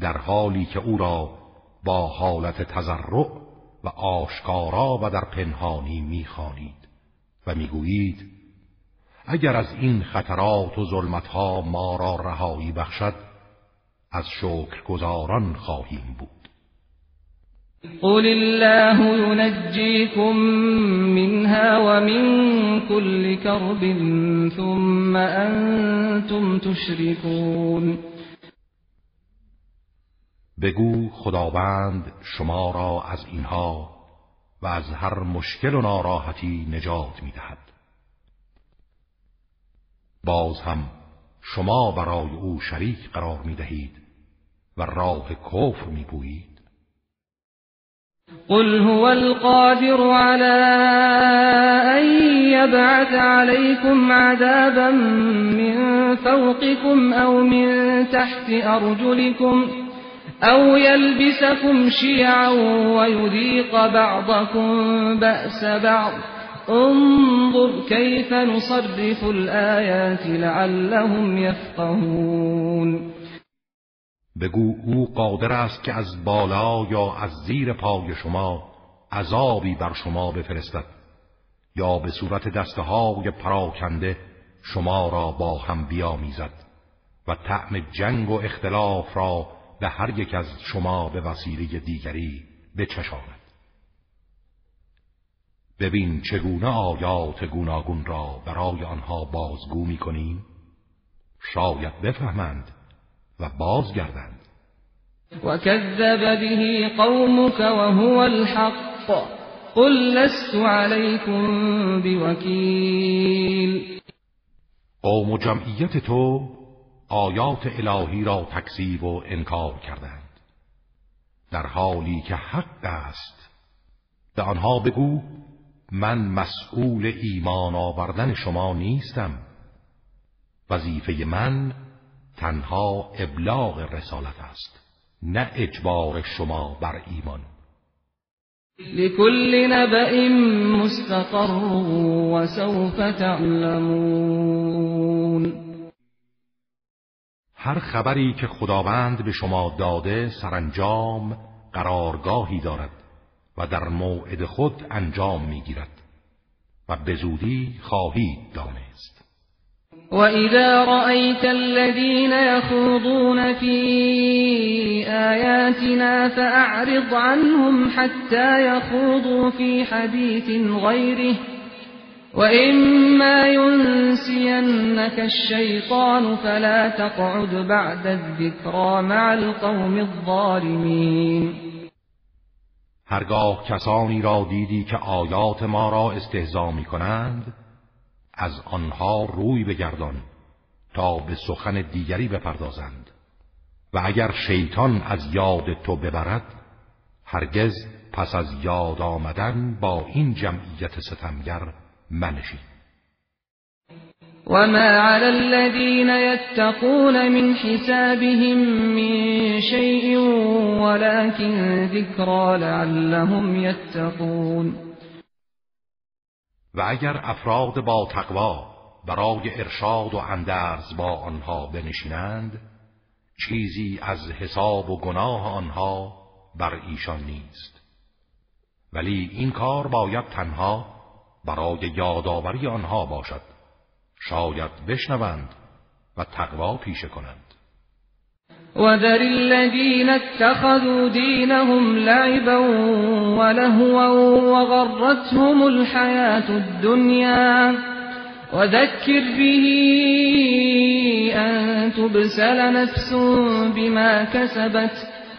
در حالی که او را با حالت تضرع و آشکارا و در پنهانی می‌خوانید و می‌گویید اگر از این خطرات و ظلمتها ما را رهایی بخشد از شکر گزاران خواهیم بود قل الله ينجيكم منها ومن كل كرب ثم انتم تشركون بگو خداوند شما را از اینها و از هر مشکل و ناراحتی نجات می دهد. باز هم شما برای أو شریک قرار می دهید و راه کفر می بویید. قل هو القادر على أن يبعث عليكم عذابا من فوقكم أو من تحت أرجلكم أو يلبسكم شيعا ويذيق بعضكم بأس بعض انظر كيف نصرف الآيات لعلهم يفقهون بگو او قادر است که از بالا یا از زیر پای شما عذابی بر شما بفرستد یا به صورت دسته های پراکنده شما را با هم بیامیزد و طعم جنگ و اختلاف را به هر یک از شما به وسیله دیگری بچشاند. ببین چگونه آیات گوناگون را برای آنها بازگو می کنیم شاید بفهمند و بازگردند. و کذب به قومك وهو الحق. قل لست علیکم بوکیل قوم و جمعیت تو آیات الهی را تکذیب و انکار کردند. در حالی که حق است. به آنها بگو من مسئول ایمان آوردن شما نیستم. وظیفه من تنها ابلاغ رسالت است نه اجبار شما بر ایمان. لكل نبأ مستقر وسوف تعلمون. هر خبری که خداوند به شما داده سرانجام قرارگاهی دارد. و در موعد خود انجام میگیرد و به زودی خواهید دانست. اذا رأيت الذين يخوضون في آياتنا فأعرض عنهم حتى يخوضوا في حديث غيره وإما ينسينك الشيطان فلا تقعد بعد الذكرى مع القوم الظالمين هرگاه کسانی را دیدی که آیات ما را استهزا می کنند از آنها روی بگردان تا به سخن دیگری بپردازند. و اگر شیطان از یاد تو ببرد هرگز پس از یاد آمدن با این جمعیت ستمگر منشین. وما على الذين يتقون من حسابهم من شيء ولكن ذكرى لعلهم يتقون. و اگر افراد با تقوا برای ارشاد و اندرز با آنها بنشینند چیزی از حساب و گناه آنها بر ایشان نیست. ولی این کار باید تنها برای یادآوری آنها باشد. شاید بشنوند و تقوا پیشه کنند. وذر الذين اتخذوا دينهم لعبا ولهوا وغرتهم الحياة الدنيا. وذكر به أن تبسل نفس بما كسبت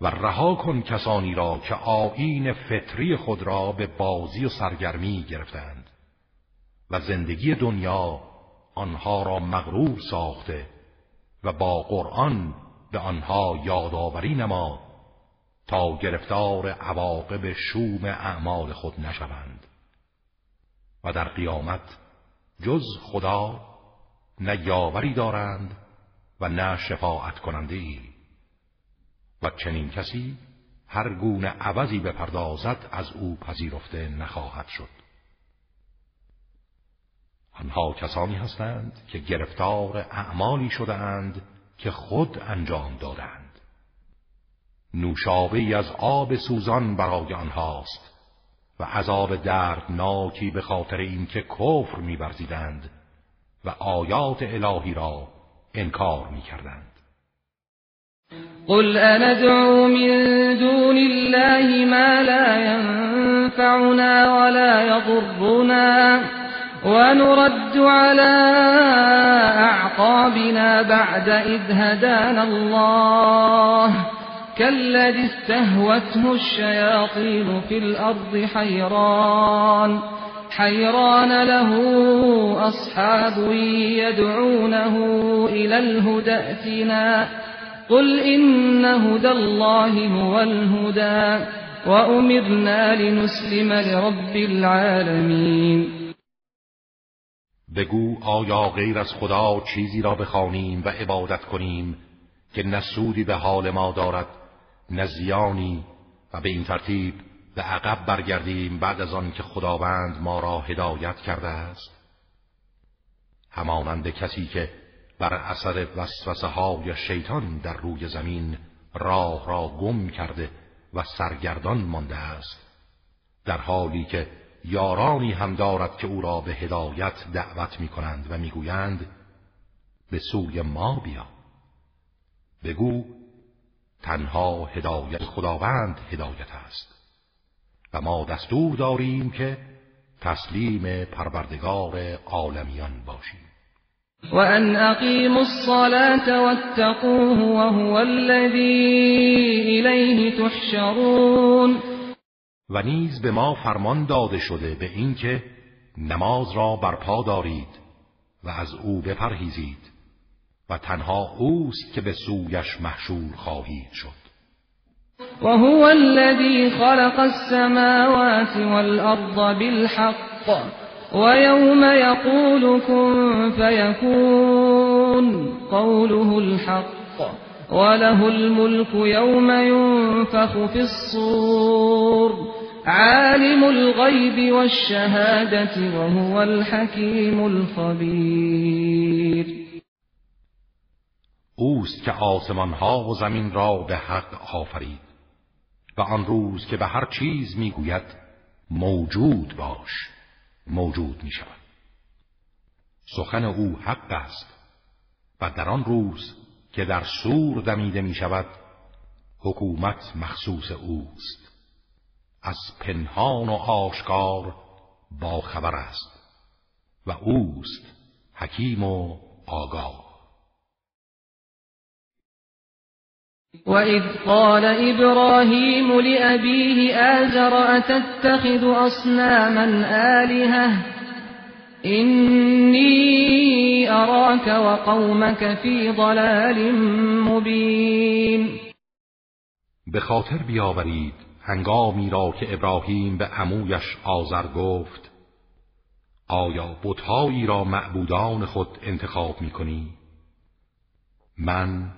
و رها کن کسانی را که آیین فطری خود را به بازی و سرگرمی گرفتند. و زندگی دنیا آنها را مغرور ساخته و با قرآن به آنها یادآوری نما تا گرفتار عواقب شوم اعمال خود نشوند. و در قیامت جز خدا نه یاوری دارند و نه شفاعت کننده ای و چنین کسی هر گونه عوضی بپردازد از او پذیرفته نخواهد شد. آنها کسانی هستند که گرفتار اعمالی شده اند که خود انجام دادند نوشابه از آب سوزان برای آنهاست و عذاب دردناکی به خاطر اینکه کفر می‌ورزیدند و آیات الهی را انکار می‌کردند. قل أندعو من دون الله ما لا ينفعنا ولا يضرنا ونرد على أعقابنا بعد إذ هدانا الله كالذي استهوته الشياطين في الأرض حيران حيران له أصحاب يدعونه إلى الهدى ائتنا قل إن هدى الله هو الهدى وأمرنا لنسلم لرب العالمين. بگو آیا غیر از خدا چیزی را بخوانیم و عبادت کنیم که نه سودی به حال ما دارد نه زیانی و به این ترتیب به عقب برگردیم بعد از آن که خداوند ما را هدایت کرده است؟ همانند کسی که بر اثر وسوسه های شیطان در روی زمین راه را گم کرده و سرگردان مانده است. در حالی که یارانی هم دارد که او را به هدایت دعوت می کنند و می‌گویند به سوی ما بیا. بگو تنها هدایت خداوند هدایت است. و ما دستور داریم که تسلیم پروردگار عالمیان باشیم. وأن أقيموا الصلاة واتقوه وهو الذي إليه تحشرون و نیز به ما فرمان داده شده به اینکه نماز را برپا دارید و از او بپرهیزید و تنها اوست که به سویش محشور خواهید شد. وهو الذي خلق السماوات والأرض بالحق ويوم يقول كن فيكون قوله الحق وله الملك يوم ينفخ في الصور عالم الغيب والشهادة وهو الحكيم الخبير. اوست که آسمان ها و زمین را به حق آفرید و آن روز که به هر چیز می‌گوید موجود باش. موجود می شود سخن او حق است و در آن روز که در سور دمیده می شود حکومت مخصوص اوست. از پنهان و آشکار با خبر است و اوست حکیم و آگاه. وَإِذْ قَالَ إِبْرَاهِيمُ لِأَبِيهِ آزَرَ أَتَتَّخِذُ أَصْنَامًا آلِهَةً إِنِّي أَرَاكَ وَقَوْمَكَ فِي ضَلَالٍ مُبِينٍ به خاطر بیاورید هنگامی را که ابراهیم به عمویش آزر گفت آیا بتهایی را معبودان خود انتخاب می کنی؟ من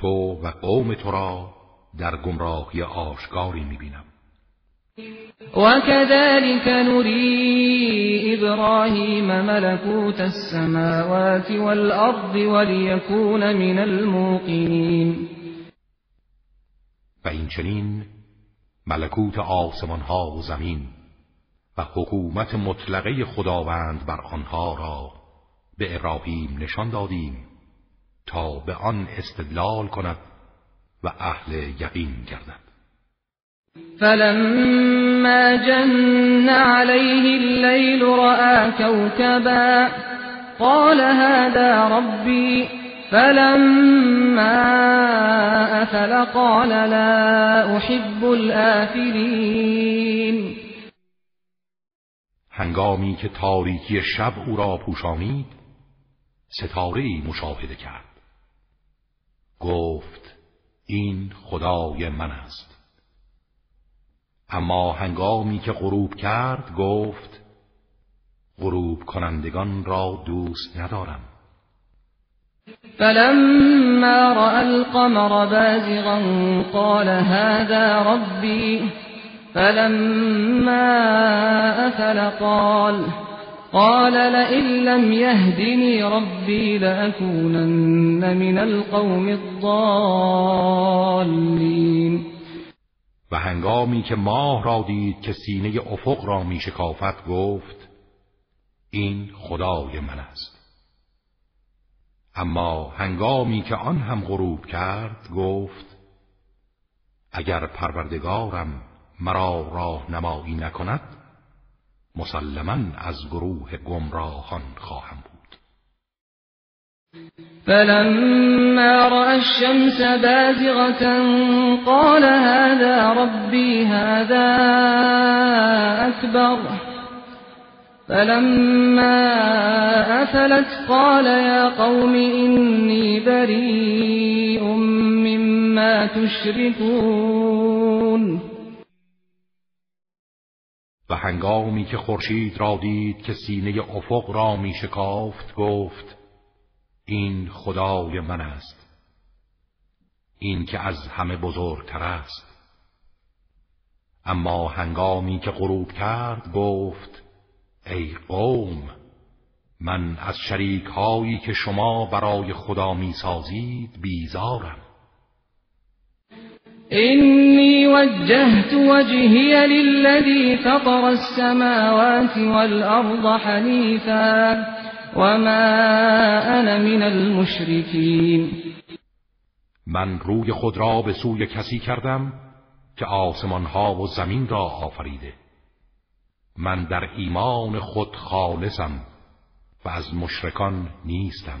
تو و قوم تو را در گمراهی آشکاری می‌بینم. وكذلك نري إبراهيم ملكوت السماوات والأرض وليكون من الموقنين. و این چنین ملکوت آسمان ها و زمین و حکومت مطلقه خداوند بر آنها را به ابراهیم نشان دادیم. تا به آن استدلال کند و اهل یقین گردد. فلما جن عليه الليل رأى كوكبا قال هذا ربي فلما أفل قال لا أحب الآفلين هنگامی که تاریکی شب او را پوشانید ستاره مشاهده کرد. گفت این خدای من است. اما هنگامی که غروب کرد گفت غروب کنندگان را دوست ندارم. فلما رأى القمر بازغا قال هذا ربي. فلما أفل قال قال لئن لم يهدني ربي لأكونن من القوم الضالين. و هنگامی که ماه را دید که سینه افق را می شکافت گفت این خدای من است. اما هنگامی که آن هم غروب کرد گفت اگر پروردگارم مرا راه نمایی نکند مسلما از گروه گمراهان خواهم بود. فلما رأى الشمس بازغة قال هذا ربي هذا أكبر. فلما أفلت قال يا قوم إني بريء مما تشركون. و هنگامی که خورشید را دید که سینه افق را می شکافت گفت این خدای من است. این که از همه بزرگتر است. اما هنگامی که غروب کرد گفت ای قوم من از شریک هایی که شما برای خدا می سازید بیزارم. إني وجهت وجهي للذي فطر السماوات والأرض حنيفا وما أنا من المشركين. من روی خود را به سوی کسی کردم که آسمان ها و زمین را آفریده. من در ایمان خود خالصم و از مشرکان نیستم.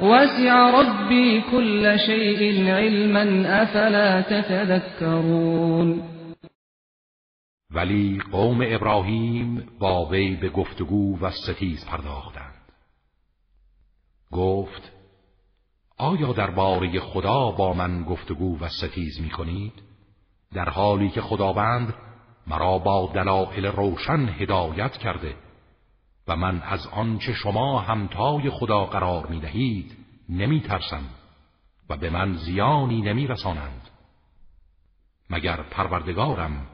وسع ربي كل شيء علما افلا تتذكرون ولی قوم ابراهیم با وی به گفتگو و ستیز پرداختند گفت آیا درباره خدا با من گفتگو و ستیز می کنید؟ در حالی که خداوند مرا با دلائل روشن هدایت کرده و من از آنچه شما همتای خدا قرار می دهید نمی ترسم و به من زیانی نمی رسانند مگر پروردگارم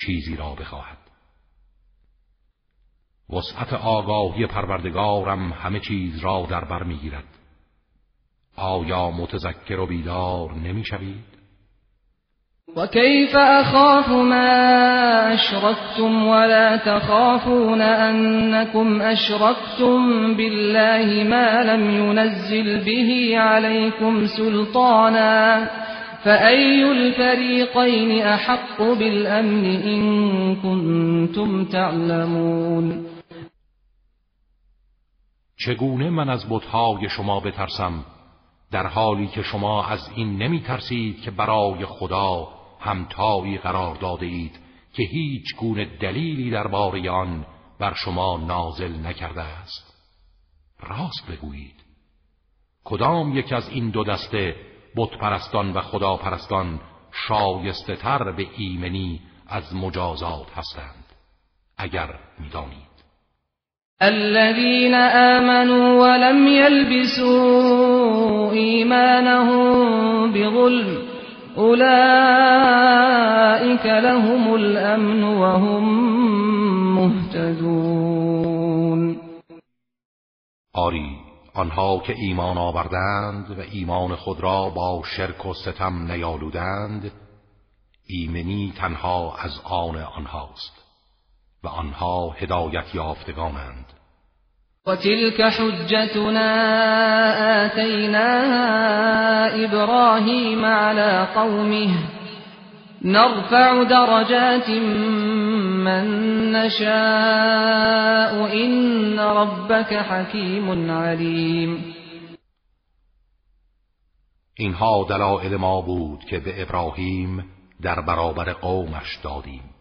چیزی را بخواهد؟ وسعت آگاهی پروردگارم همه چیز را در بر می‌گیرد. آیا متذکر و بیدار نمی شوید؟ وكيف أخاف ما أشركتم ولا تخافون أنكم أشركتم بالله ما لم ينزل به عليكم سلطانا فأي الفريقين أحق بالأمن إن كنتم تعلمون چگونه من از بتهای شما بترسم؟ در حالی که شما از این نمی ترسید که برای خدا همتایی قرار داده اید که هیچ گونه دلیلی درباره آن بر شما نازل نکرده است. راست بگویید. کدام یک از این دو دسته بتپرستان و خداپرستان شایسته تر به ایمنی از مجازات هستند؟ اگر می‌دانید. الذين آمنوا ولم يلبسوا إيمانهم بظلم أولئك لهم الأمن وهم مهتدون. آری آنها که ایمان آوردند و ایمان خود را با شرک و ستم نیالودند ایمنی تنها از آن آنهاست و آنها هدایت یافتگانند. وتلك حجتنا آتيناها إبراهيم على قومه. نرفع درجات من نشاء. إن ربك حكيم عليم. اینها دلائل ما بود که به ابراهیم در برابر قومش دادیم.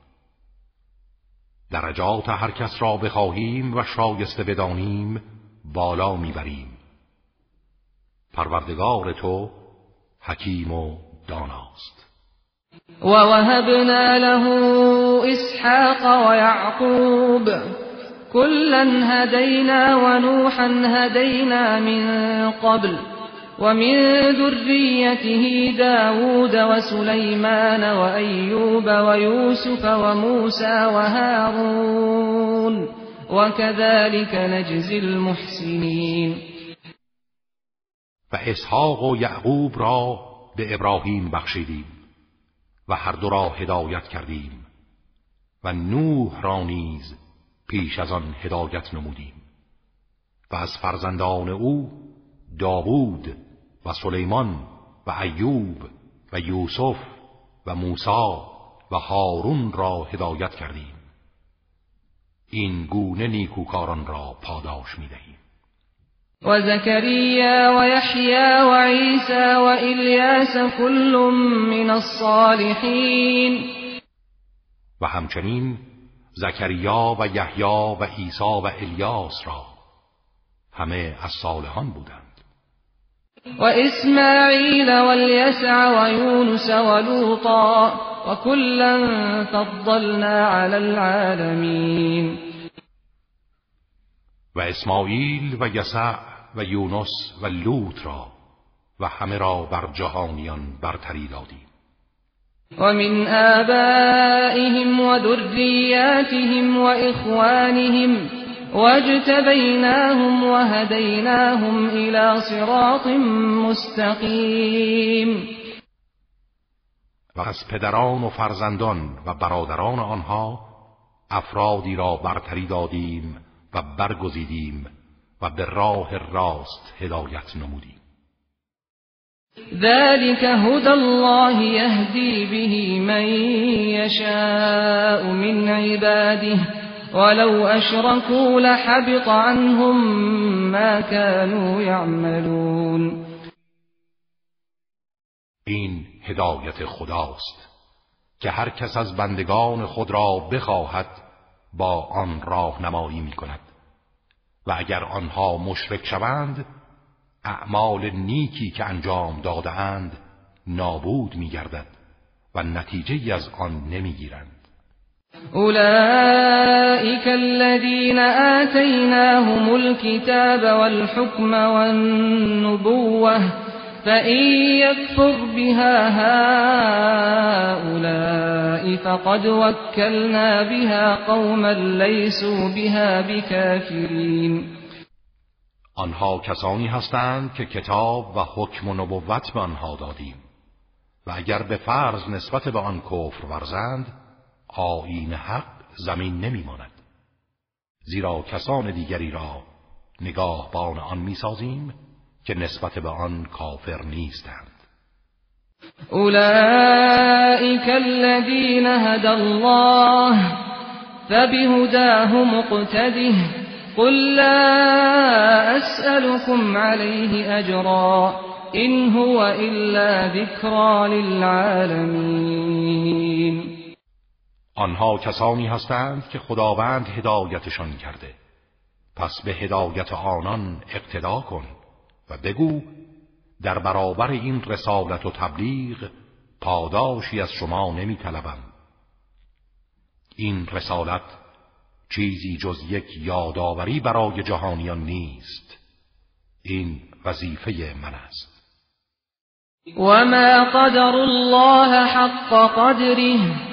درجات هر کس را بخواهیم و شایسته بدانیم بالا می‌بریم. پروردگار تو حکیم و داناست. ووهبنا له إسحاق ويعقوب كلا هدينا ونوحا هدينا من قبل ومن ذريته داود وسليمان وأيوب ويوسف وموسى وهارون وكذلك نجزي المحسنين. و اسحاق و یعقوب را به ابراهیم بخشیدیم و هر دو را هدایت کردیم و نوح را نیز پیش از آن هدایت نمودیم و از فرزندان او داوود و سلیمان و ایوب و یوسف و موسی و هارون را هدایت کردیم. این گونه نیکوکاران را پاداش می دهیم و زکریا و یحیا و عیسی و الیاس کل من الصالحین. و همچنین زکریا و یحیی و عیسی و الیاس را همه از صالحان بودند. و اسماعیل و الیسع و یونس و لوطا و کلا فضلنا علی العالمین و إسماعیل و یسع و یونس و لوط را و همه را بر جهانیان برتری دادیم. ومن آبائهم وذرياتهم وإخوانهم واجتبيناهم وهديناهم إلى صراط مستقيم. و از پدران و فرزندان و برادران آنها افرادی را برتری دادیم و برگزیدیم و به راه راست هدایت نمودیم. ذلك هدى الله يهدي به من يشاء من عباده ولو أشركوا لحبط عنهم ما كانوا يعملون. این هدایت خداست که هر کس از بندگان خود را بخواهد با آن راهنمایی می کند و اگر آنها مشرک شوند اعمال نیکی که انجام دادهاند نابود میگردد و نتیجه از آن نمی‌گیرند. أولئك الذين آتيناهم الكتاب والحكم والنبوة فإن يكفر بها هؤلاء فقد وكلنا بها قوما ليسوا بها بكافرين. آنها کسانی هستند که کتاب و حکم و نبوت به آنها دادیم و اگر به فرض نسبت به آن کفر ورزند آیین حق زمین نمیماند. زیرا کسان دیگری را نگاهبان آن می‌سازیم که نسبت به آن کافر نیستند. اولئک الذین هدى الله فبهداه مقتده قل لا أسألكم عليه أجرا إن هو إلا ذكرى للعالمين آنها کسانی هستند که خداوند هدایتشان کرده. پس به هدایت آنان اقتدا کن و بگو در برابر این رسالت و تبلیغ پاداشی از شما نمی طلبم. این رسالت چیزی جز یک یادآوری برای جهانیان نیست. این وظیفه من است. وما قدر الله حق قدره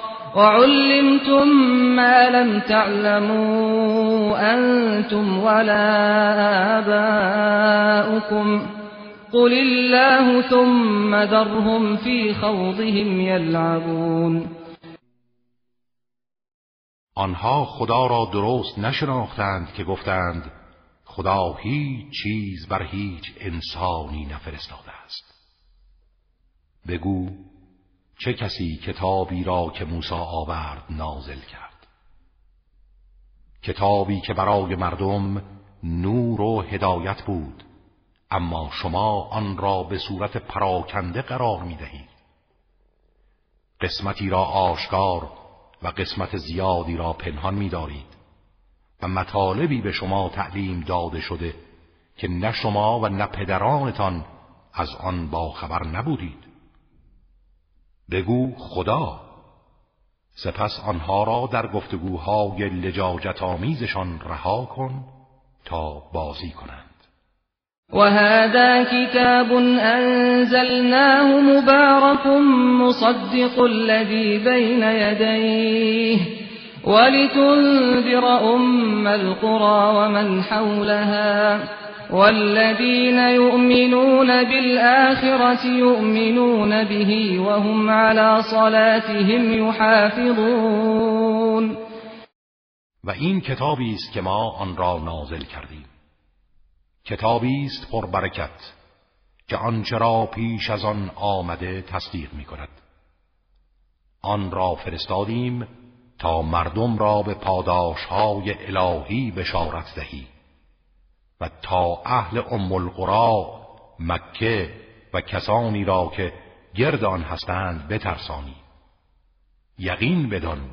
وعلمتم ما لم تعلموا أنتم ولا آباؤكم قل الله ثم ذرهم في خوضهم يلعبون آنها خدا را درست نشناختند که گفتند خدا هیچ چیز بر هیچ انسانی نفرستاده است. بگو چه کسی کتابی را که موسی آورد نازل کرد؟ کتابی که برای مردم نور و هدایت بود اما شما آن را به صورت پراکنده قرار می دهید قسمتی را آشکار و قسمت زیادی را پنهان می دارید و مطالبی به شما تعلیم داده شده که نه شما و نه پدرانتان از آن باخبر نبودید. بگو خدا. سپس آنها را در گفتگوهای لجاجت آمیزشان رها کن تا بازی کنند. وهذا كتاب أنزلناه مبارك مصدق الذي بين يديه. ولتنذر أم القرى ومن حولها. والذين يؤمنون بالآخرة يؤمنون به وهم على صلاتهم يحافظون. و این کتابی است که ما آن را نازل کردیم. کتابی است پربرکت که آنچه را پیش از آن آمده تصدیق می کند آن را فرستادیم تا مردم را به پاداش های الهی بشارت دهی. و تا اهل ام القرا مکه و کسانی را که گرد آن هستند بترسانی. یقین بدان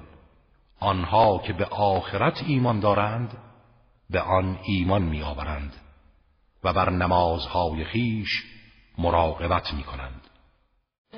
آنها که به آخرت ایمان دارند به آن ایمان میآورند و بر نمازهای خیش مراقبت می کنند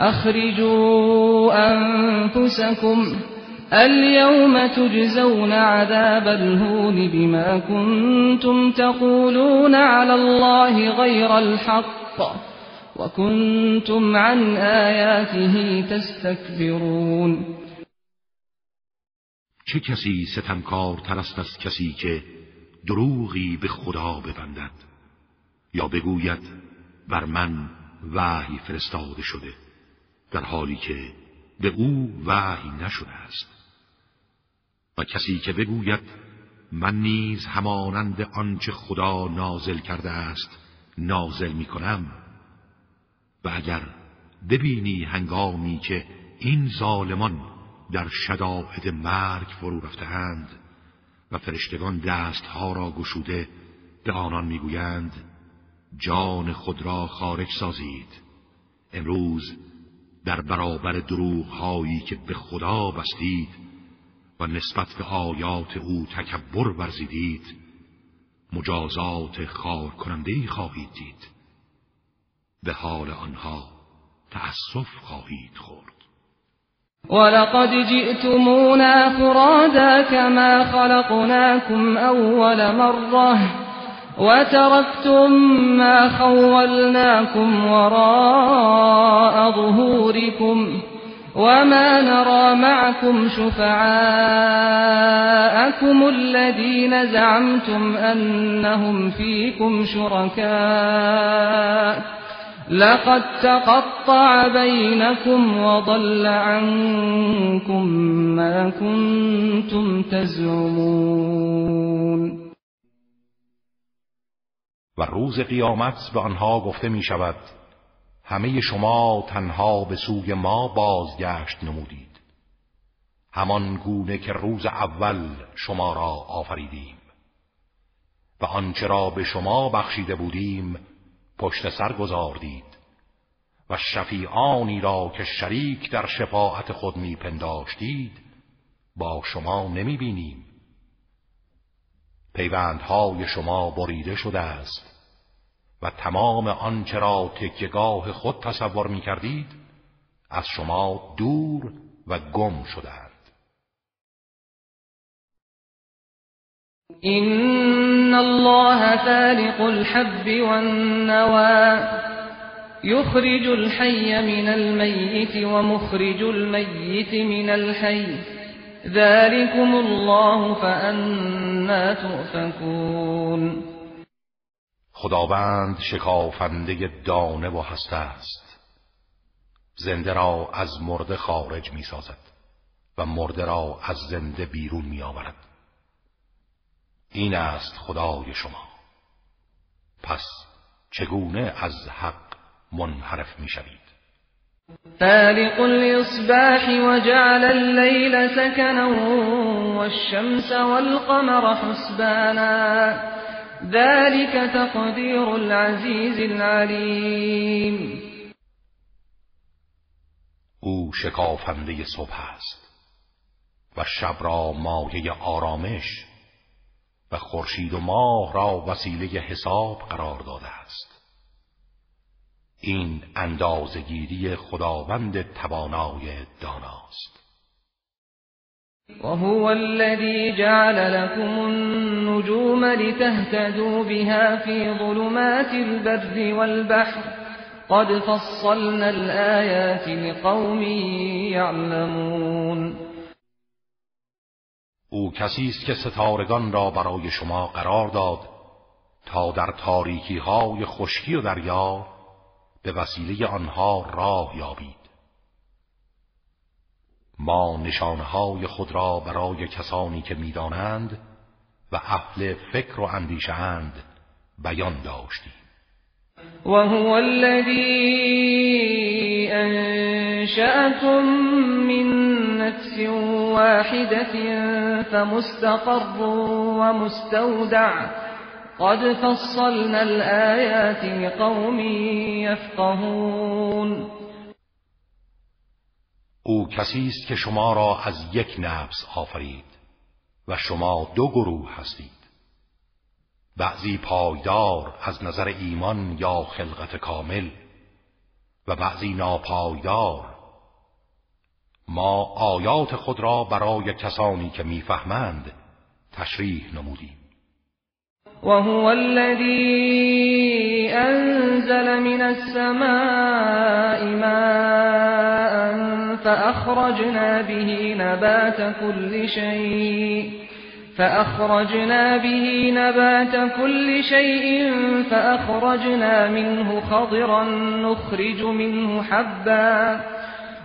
أخرجوا أنفسكم اليوم تجزون عذاب الهون بما كنتم تقولون على الله غير الحق وكنتم عن آياته تستكبرون. چه کسی ستمکار ترست از کسی که دروغی به خدا ببندد یا بگوید بر من وحی فرستاده شده؟ در حالی که به او وحی نشده است. و کسی که بگوید من نیز همانند آنچه خدا نازل کرده است نازل می کنم و اگر ببینی هنگامی که این ظالمان در شدائد مرگ فرو رفتهاند و فرشتگان دستها را گشوده به آنان می‌گویند جان خود را خارج سازید. امروز در برابر دروغ هایی که به خدا بستید و نسبت به آیات او تکبر ورزیدید مجازات خار کننده خواهید دید. به حال آنها تأسف خواهید خورد. ولقد جئتمونا فرادا كما خلقناكم أول مرة. وتركتم ما خولناكم وراء ظهوركم وما نرى معكم شفعاءكم الذين زعمتم أنهم فيكم شركاء لقد تقطع بينكم وضل عنكم ما كنتم تزعمون و روز قیامت به آنها گفته می شود همه شما تنها به سوی ما بازگشت نمودید. همان گونه که روز اول شما را آفریدیم. و آنچه را به شما بخشیده بودیم پشت سر گذاردید و شفیعانی را که شریک در شفاعت خود میپنداشتید با شما نمی بینیم پیوندهای شما بریده شده است. و تمام آنچه را تکیگاه خود تصور می کردید از شما دور و گم شدند إن الله فالق الحب والنوى يخرج الحي من الميت ومخرج الميت من الحي. ذلكم الله فأنا تؤفكون خداوند شکافنده دانه و هسته است. زنده را از مرده خارج می سازد و مرده را از زنده بیرون می آورد این است خدای شما. پس چگونه از حق منحرف می شوید فالق الاصباح وجعل الليل سكنا والشمس والقمر حسبانا. ذلك تقدير العزيز العليم. او شکافنده صبح است و شب را مایه آرامش و خورشید و ماه را وسیله حساب قرار داده است. این اندازگیری خداوند توانای داناست. وهو الذي جعل لكم النجوم لتهتدوا بها في ظلمات البر والبحر. قد فصلنا الآيات لقوم يعلمون او کسی است که ستارگان را برای شما قرار داد تا در تاریکی های خشکی و دریا به وسیله آنها راه یابید. ما نشانهای خود را برای کسانی که می‌دانند و اهل فکر و اندیشهاند بیان داشتیم. وهو الذي أنشأكم من نفس واحدة فمستقر ومستودع قد فصلنا الآيات لقوم يفقهون او کسی است که شما را از یک نفس آفرید و شما دو گروه هستید. بعضی پایدار از نظر ایمان یا خلقت کامل و بعضی ناپایدار. ما آیات خود را برای کسانی که می‌فهمند تشریح نمودیم. وهو الذي أنزل من السماء ماء فأخرجنا به نبات كل شيء فأخرجنا به نبات كل شيء فأخرجنا منه خضرا نخرج منه حبا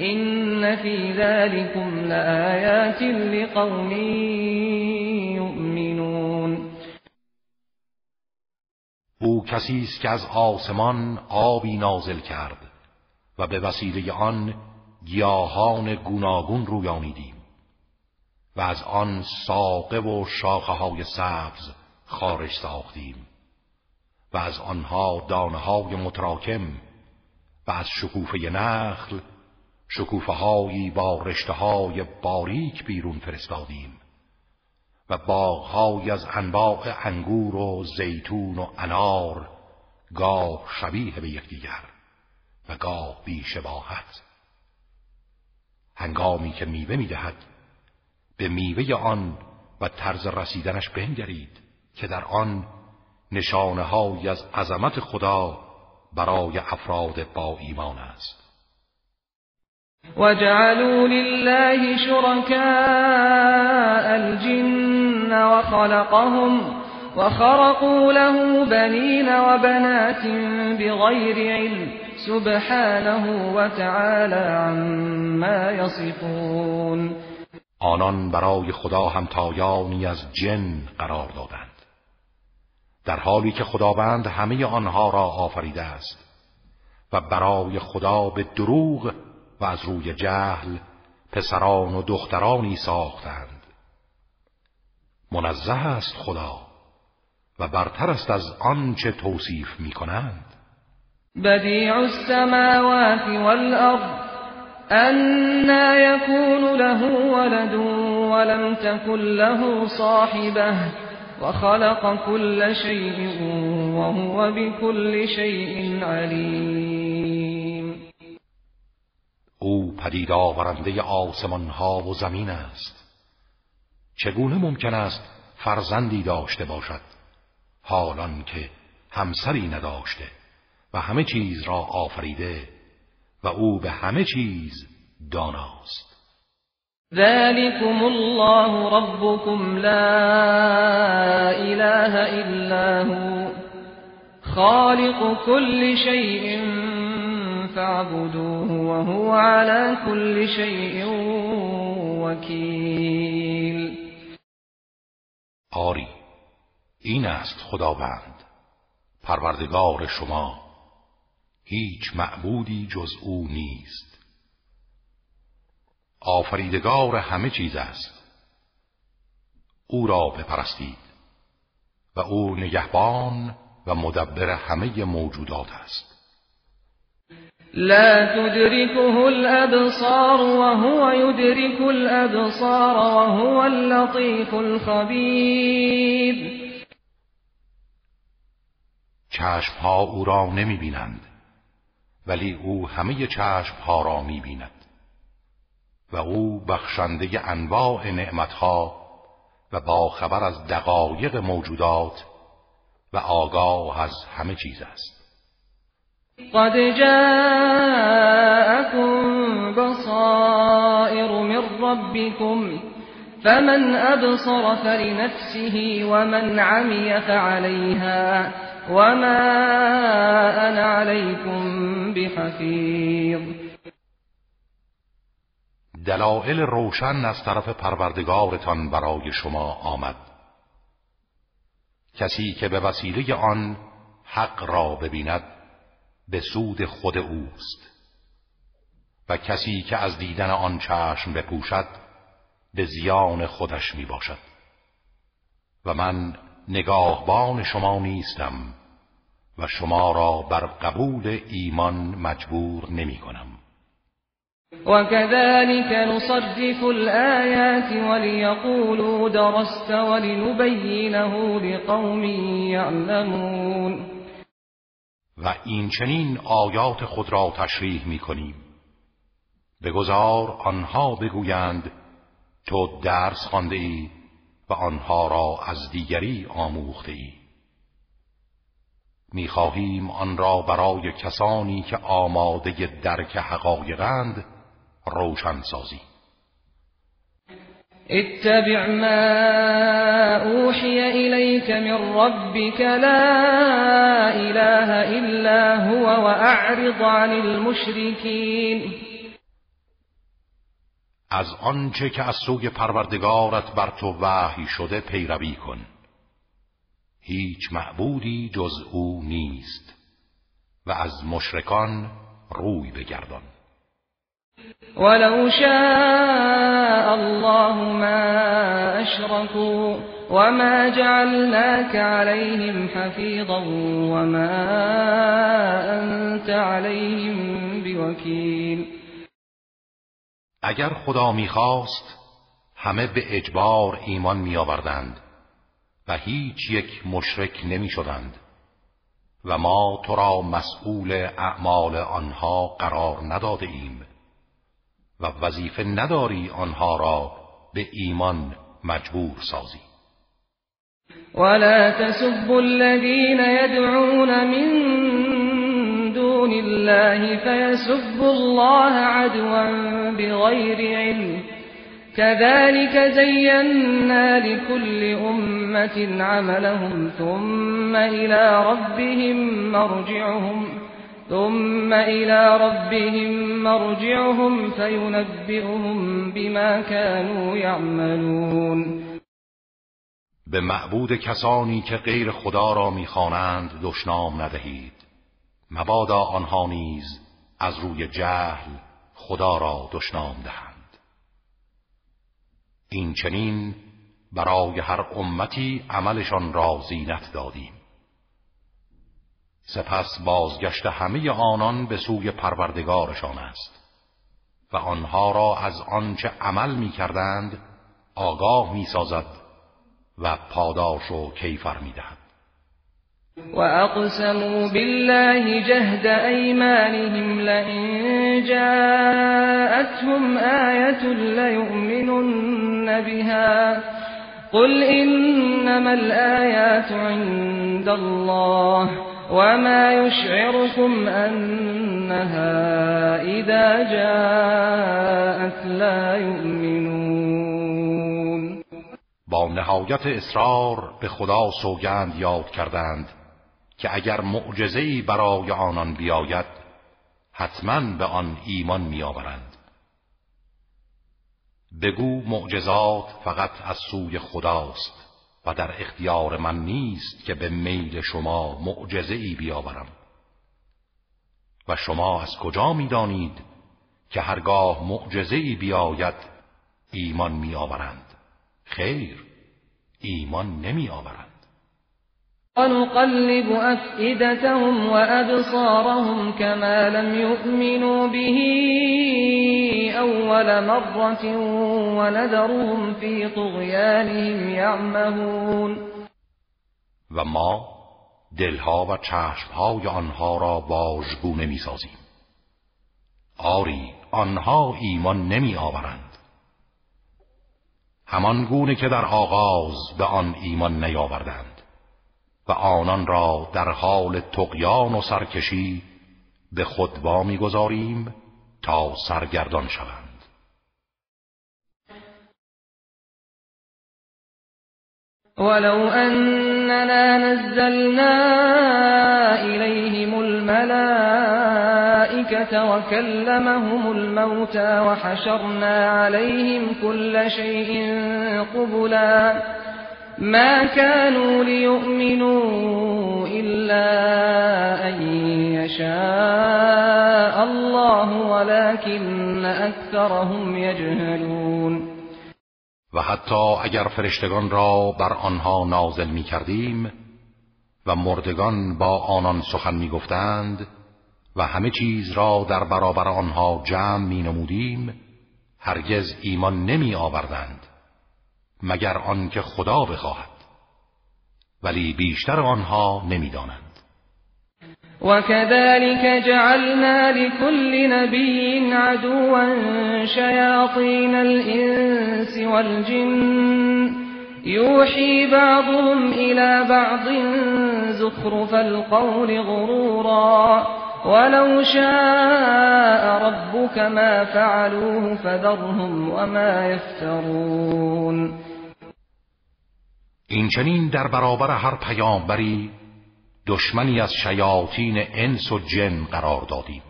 إن في ذلكم لآيات لقوم يؤمنون او کسی است که از آسمان آبی نازل کرد و به وسیله آن گیاهان گوناگون رویانیدیم و از آن ساقه و شاخه های سبز خارج ساختیم و از آنها دانه های متراکم و از شکوفه نخل شکوفه هایی با رشته های باریک بیرون فرستادیم و باغهایی از انواع انگور و زیتون و انار گاه شبیه به یکدیگر و گاه بیشباهت. هنگامی که میوه می‌دهد به میوه آن و طرز رسیدنش بنگرید که در آن نشانه از عظمت خدا برای افراد با ایمان است. وجعلوا لله شركاء الجن وخلقهم وخرقوا له بنين وبنات بغير علم سبحانه وتعالى عما يصفون. آنان برای خدا هم تایانی از جن قرار دادند. در حالی که خداوند همه آنها را آفریده است و برای خدا به دروغ و از روی جهل پسران و دخترانی ساختند. منزه است خدا و برتر است از آنچه توصیف می کنند بدیع السماوات والأرض أنا يكون له ولد ولم تكن له صاحبه وخلق كل شيء وهو بكل شيء عليم او پدید آورنده آسمان ها و زمین است. چگونه ممکن است فرزندی داشته باشد؟ حالان که همسری نداشته و همه چیز را آفریده و او به همه چیز داناست. ذلكم الله ربكم لا اله الا هو. خالق كل شيء فاعبدوه وهو على كل شيء وكيل. آری این است خداوند پروردگار شما هیچ معبودی جز او نیست. آفریدگار همه چیز است. او را بپرستید و او نگهبان و مدبر همه موجودات است. لا تدركه الابصار وهو يدرك الابصار وهو اللطيف الخبير. چشمها او را نمی بینند ولی او همه چشم ها را می بیند و او بخشنده انواع نعمتها و با خبر از دقایق موجودات و آگاه از همه چیز است. قد جاءكم بصائر من ربكم فمن أبصر فلنفسه ومن عمي فعليها وما أنا عليكم بحفیظ دلائل روشن از طرف پروردگارتان برای شما آمد. کسی که به وسیله آن حق را ببیند به سود خود اوست. و کسی که از دیدن آن چشم بپوشد به زیان خودش می باشد و من نگاهبان شما نیستم و شما را بر قبول ایمان مجبور نمی کنم وكذلك نصرف الآيات وليقولوا درست ولنبينه لقوم يعلمون و این چنین آیات خود را تشریح می کنیم بگذار آنها بگویند تو درس خانده ای و آنها را از دیگری آموخته ای. می‌خواهیم آن را برای کسانی که آماده درک حقایقند روشن سازی اتبع ما اوحی الیک من ربك لا اله الا هو واعرض عن المشرکین از آنچه که از سوی پروردگارت بر تو وحی شده پیروی کن. هیچ معبودی جز او نیست و از مشرکان روی بگردان. ولو شاء الله ما اشركوا وما جعلناك عليهم حفيظا وما انت عليهم بوكيل. اگر خدا می‌خواست همه به اجبار ایمان میآوردند و هیچ یک مشرک نمی شدند و ما تو را مسئول اعمال آنها قرار نداده ایم و وظیفه نداری آنها را به ایمان مجبور سازی. ولا تسبوا الذين يدعون من دون الله فيسبوا الله عدوا بغير علم كذلك زينا لكل أمة عملهم ثم إلى ربهم مرجعهم ثم إلى ربهم مرجعهم فينبئهم بما كانوا يعملون. به معبود کسانی که غیر خدا را می‌خوانند دشنام ندهید. مبادا آنها نیز از روی جهل خدا را دشنام دهند. این چنین برای هر امتی عملشان را زینت دادیم. سپس بازگشت همه آنان به سوی پروردگارشان است و آنها را از آنچه عمل می کردند آگاه می سازد و پاداش و کیفر می دهد. وأقسموا بالله جهد أيمانهم لئن جاءتهم آية ليؤمنن بها قل إنما الآيات عند الله وما يشعركم أنها إذا جاءت لا يؤمنون با نهایت اصرار به خدا سوگند یاد کردند که اگر معجزه‌ای برای آنان بیاید حتما به آن ایمان میآورند. بگو معجزات فقط از سوی خداست. و در اختیار من نیست که به میل شما معجزه‌ای بیاورم. و شما از کجا می‌دانید که هرگاه معجزه‌ای بیاید ایمان میآورند؟ خیر ایمان نمیآورند. ونقلب أفئدتهم وأبصارهم كما لم يؤمنوا به أول مرة ونذرهم في طغيانهم يعمهون و ما دلها و چشمهای آنها را واژگونه می سازیم. آری آنها ایمان نمی آورند. همان گونه که در آغاز به آن ایمان نیاوردند. و آنان را در حال تقیان و سرکشی به خود می‌گذاریم تا سرگردان شوند. ولو أننا نزلنا إليهم الملائكة وكلمهم الموتى وحشرنا عليهم كل شيء قبلاً ما كانوا ليؤمنوا إلا أن يشاء الله ولكن أكثرهم يجهلون. و حتی اگر فرشتگان را بر آنها نازل می کردیم و مردگان با آنان سخن می گفتند و همه چیز را در برابر آنها جمع می نمودیم هرگز ایمان نمی آوردند مگر آنکه خدا بخواهد. ولی بیشتر آنها نمی‌دانند. وكذلك جعلنا لكل نبي عدوا شياطين الإنس والجن. يوحي بعضهم إلى بعض زخرف القول غرورا. ولو شاء ربك ما فعلوه فذرهم وما يفترون. این چنین در برابر هر پیامبری دشمنی از شیاطین انس و جن قرار دادیم.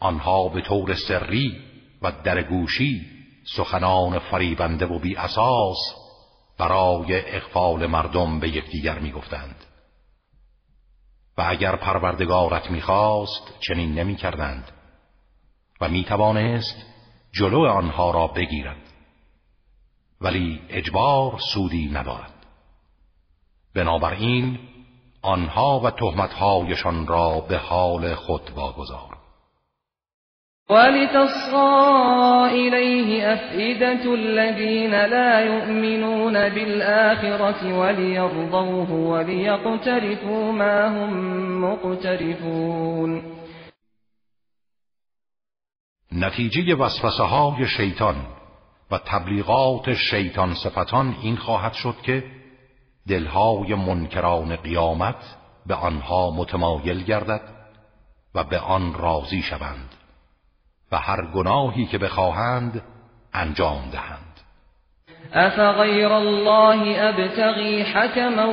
آنها به طور سری و درگوشی سخنان فریبنده و بی اساس برای اقفال مردم به یکدیگر می‌گفتند. و اگر پروردگارت می‌خواست چنین نمی‌کردند و می‌توانست جلو آنها را بگیرد. ولی اجبار سودی ندارد بنابراین آنها و تهمتهایشان را به حال خود واگذار. ولتصغى إليه أفئدة الذين لا يؤمنون بالآخرة وليرضوه وليقترفوا ما هم مقترفون. نتیجه وسوسه های شیطان و تبلیغات شیطان صفتان این خواهد شد که دلهای منکران قیامت به آنها متمایل گردد و به آن راضی شوند و هر گناهی که بخواهند انجام دهند. افغیر الله ابتغی حکما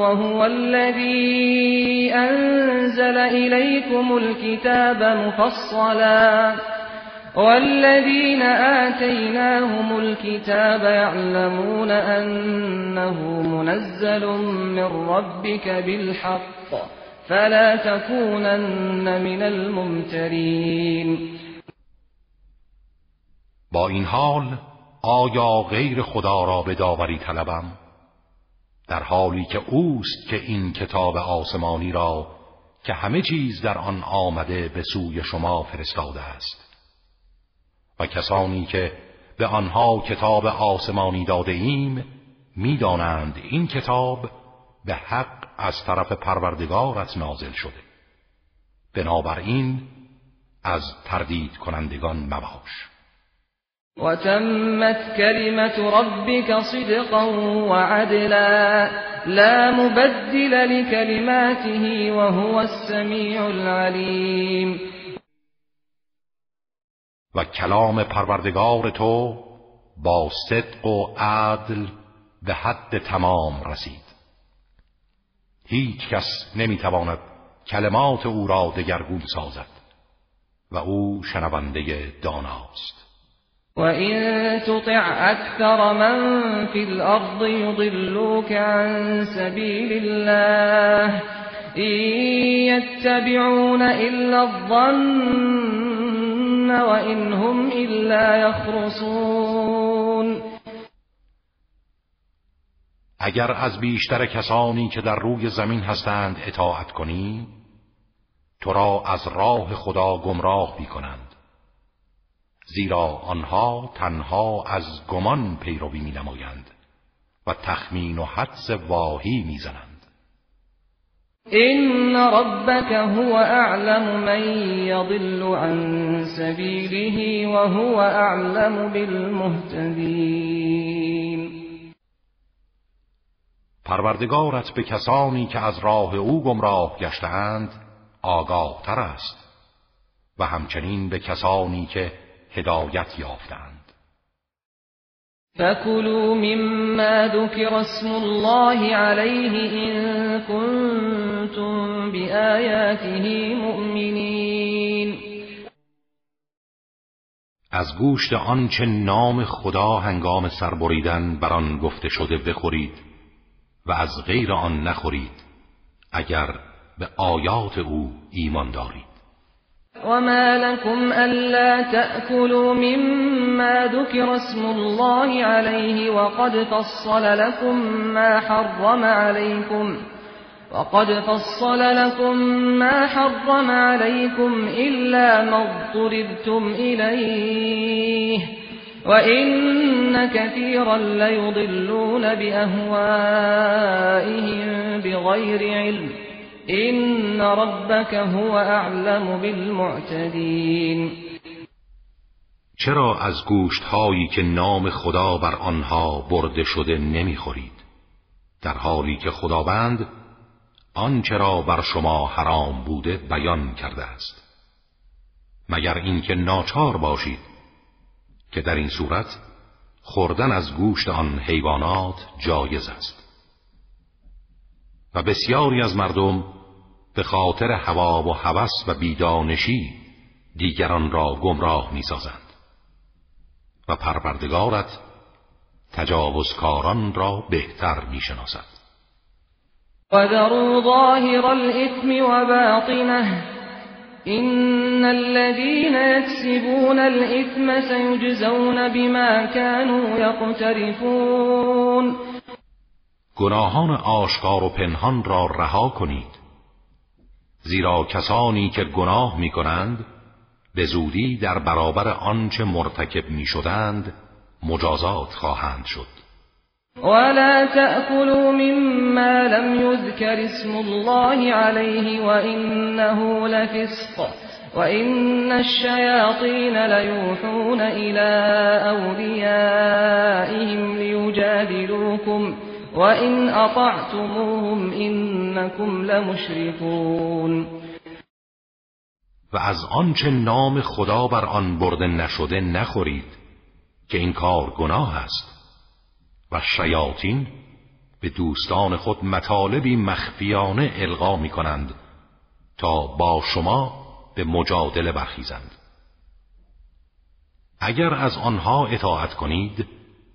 وهو الذی انزل الیکم الكتاب مفصلا. والذين آتيناهم الكتاب يعلمون أنه منزل من ربك بالحق فلا تكونن من الممترين. با این حال آیا غیر خدا را به داوری طلبم؟ در حالی که اوست که این کتاب آسمانی را که همه چیز در آن آمده به سوی شما فرستاده است. و کسانی که به آنها کتاب آسمانی داده ایم می‌دانند این کتاب به حق از طرف پروردگارت نازل شده. بنابراین از تردید کنندگان مباش. وتمت كلمة ربك صدقا وعدلا لا مبدل لكلماته وهو السميع العليم و کلام پروردگار تو با صدق و عدل به حد تمام رسید. هیچ کس نمی‌تواند کلمات او را دگرگون سازد و او شنونده داناست. وَإِن تُطِعْ أَكْثَرَ مَن فِي الْأَرْضِ يُضِلُّوكَ عَن سَبِيلِ اللَّهِ. إِن يَتَّبِعُونَ إِلَّا الظَّنَّ يَخْرُصُونَ اگر از بیشتر کسانی که در روی زمین هستند اطاعت کنی تو را از راه خدا گمراه می کنند زیرا آنها تنها از گمان پیروی می نمایند و تخمین و حدس واهی می زنند این ربک هو اعلم من یضل عن سبیله و هو اعلم بالمهتدین پروردگارت به کسانی که از راه او گمراه گشتهاند آگاه تر است و همچنین به کسانی که هدایت یافتند فكلوا مما ذكر اسم الله عليه إن كنتم بآياته مؤمنين از گوشت آنچه نام خدا هنگام سربریدن بر آن گفته شده بخورید و از غیر آن نخورید اگر به آیات او ایمان دارید. وما لكم ألا تأكلوا مما ذكر اسم الله عليه وقد فصل لكم ما حرم عليكم وقد فصل لكم ما حرم عليكم إلا ما اضطررتم إليه وإن كثيرا ليضلون بأهوائهم بغير علم این ربك هو اعلم بالمعتدین چرا از گوشت هایی که نام خدا بر آنها برده شده نمی‌خورید؟ در حالی که خداوند آنچه را بر شما حرام بوده بیان کرده است. مگر اینکه ناچار باشید که در این صورت خوردن از گوشت آن حیوانات جایز است. و بسیاری از مردم به خاطر هوا و هوس و بیدانشی دیگران را گمراه می‌سازند. و پروردگارت تجاوزکاران را بهتر می‌شناسد. وذروا ظاهر الاثم وباطنه. ان الذين يكسبون الاثم سيجزون بما كانوا يقترفون. گناهان آشکار و پنهان را رها کنید. زیرا کسانی که گناه می کنند به زودی در برابر آنچه مرتکب می شدند مجازات خواهند شد. ولا تأكلوا مما لم يذكر اسم الله عليه وإنه لفسق وإن الشياطين ليوحون إلى أوليائهم ليجادلوكم وَإِنْ أَطَعْتُمُوهُمْ إِنَّكُمْ لَمُشْرِكُونَ. و از آنچه نام خدا بر آن برده نشده نخورید که این کار گناه است. و شیاطین به دوستان خود مطالبی مخفیانه القا می کنند تا با شما به مجادله برخیزند. اگر از آنها اطاعت کنید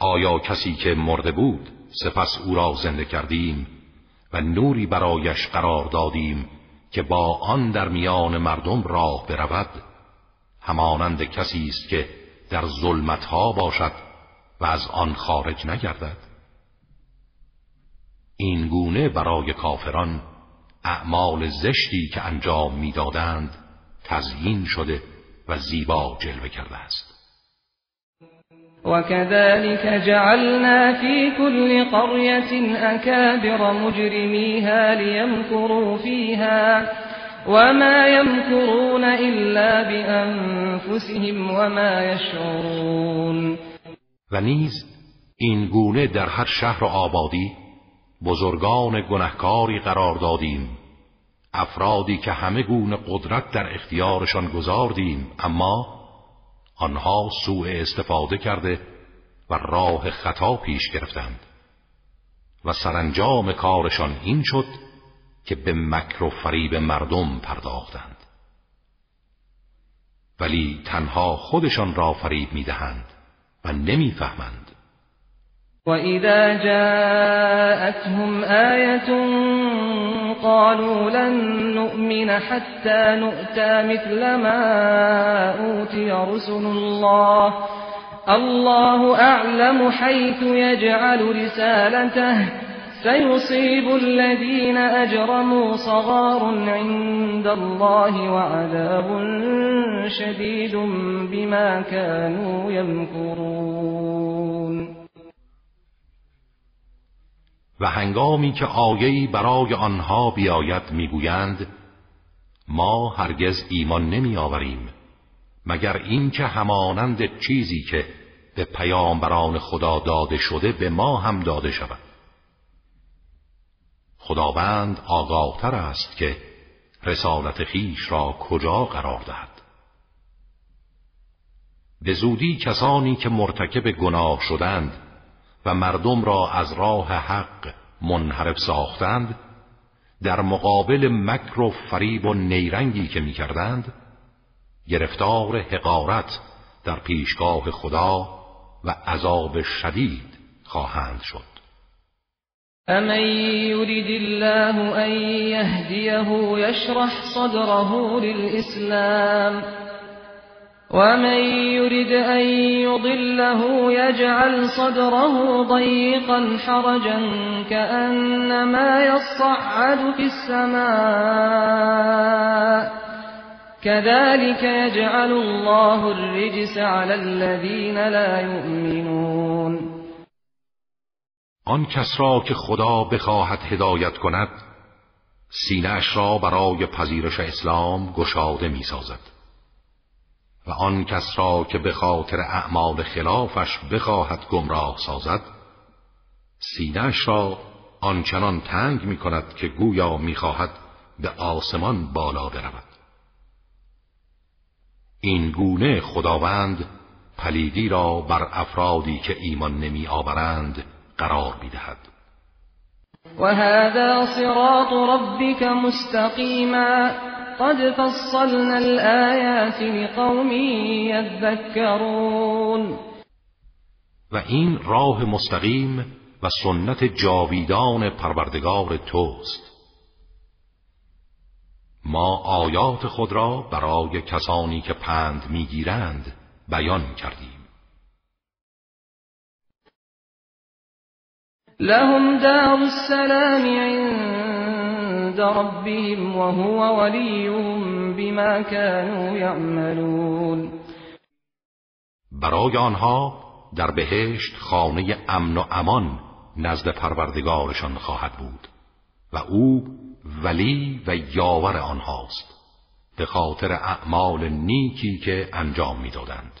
آیا کسی که مرده بود سپس او را زنده کردیم و نوری برایش قرار دادیم که با آن در میان مردم راه برود؟ همانند کسی است که در ظلمتها باشد و از آن خارج نگردد. این گونه برای کافران اعمال زشتی که انجام می‌دادند تزیین شده و زیبا جلوه کرده است. وكذلك جعلنا في كل قرية أكابر مجرميها ليمكروا فيها وما يمكرون إلا بأنفسهم وما يشعرون. و نیز این گونه در هر شهر آبادی بزرگان گنهکاری قرار دادیم. افرادی که همه گونه قدرت در اختیارشان گذاردیم اما آنها سوء استفاده کرده و راه خطا پیش گرفتند. و سرانجام کارشان این شد که به مکر و فریب مردم پرداختند. ولی تنها خودشان را فریب می‌دهند و نمی‌فهمند. وإذا جاءتهم آية قالوا لن نؤمن حتى نؤتى مثل ما أوتي رسل الله. الله أعلم حيث يجعل رسالته. سيصيب الذين أجرموا صغار عند الله وعذاب شديد بما كانوا يمكرون. و هنگامی که آیهی برای آنها بیاید می‌گویند ما هرگز ایمان نمی آوریم مگر اینکه همانند چیزی که به پیامبران خدا داده شده به ما هم داده شود. خداوند آگاهتر است که رسالت خیش را کجا قرار دهد. به زودی کسانی که مرتکب گناه شدند و مردم را از راه حق منحرف ساختند در مقابل مکر و فریب و نیرنگی که می‌کردند گرفتار حقارت در پیشگاه خدا و عذاب شدید خواهند شد. امن يريد الله ان يهديه يشرح صدره للاسلام ومن يرد أن يضله يجعل صدره ضيقا حرجا كأنما يصعد في السماء كذلك يجعل الله الرجس على الذين لا يؤمنون. آن کس را که خدا بخواهد هدایت کند سینهاش را برای پذیرش اسلام گشاده می سازد و آن کس را که به خاطر اعمال خلافش بخواهد گمراه سازد سینهش را آنچنان تنگ می کند که گویا می خواهد به آسمان بالا برود. این گونه خداوند پلیدی را بر افرادی که ایمان نمی آورند قرار می دهد و هذا صراط ربك مستقیما. قد فصلنا الآیات لقوم یذکرون و این راه مستقیم و سنت جاویدان پروردگار توست. ما آیات خود را برای کسانی که پند می‌گیرند بیان کردیم. لهم دار السلام عند ربهم وهو وليهم بما كانوا يعملون. برای آنها در بهشت خانه امن و امان نزد پروردگارشان خواهد بود و او ولی و یاور آنهاست به خاطر اعمال نیکی که انجام می‌دادند.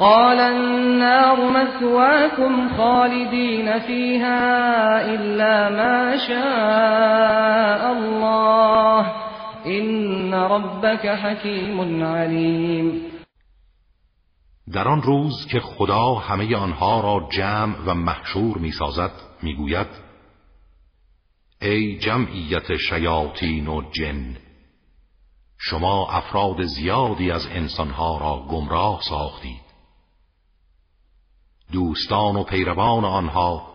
قال النار مثواكم خالدين فيها إلا ما شاء الله. إن ربك حكيم عليم. در آن روز که خدا همه آنها را جمع و محشور می سازد می گوید ای جمعیت شیاطین و جن شما افراد زیادی از انسانها را گمراه ساختید. دوستان و پیروان آنها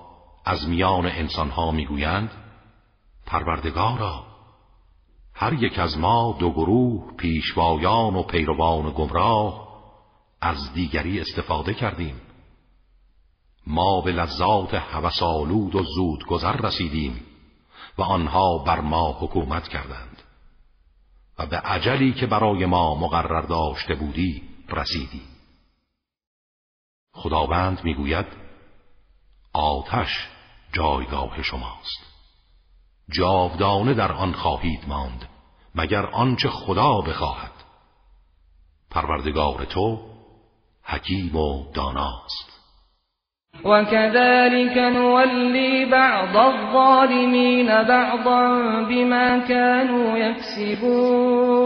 از میان انسانها می‌گویند پروردگارا هر یک از ما دو گروه پیشوایان و پیروان گمراه از دیگری استفاده کردیم. ما به لذات هوسالود و زود گذر رسیدیم و آنها بر ما حکومت کردند و به عجلی که برای ما مقرر داشته بودی رسیدیم خداوند می‌گوید آتش جایگاه شماست. جاودانه در آن خواهید ماند مگر آنچه خدا بخواهد. پروردگار تو حکیم و داناست. وكذلك نولي بعض الظالمين بعضا بما كانوا يكسبون.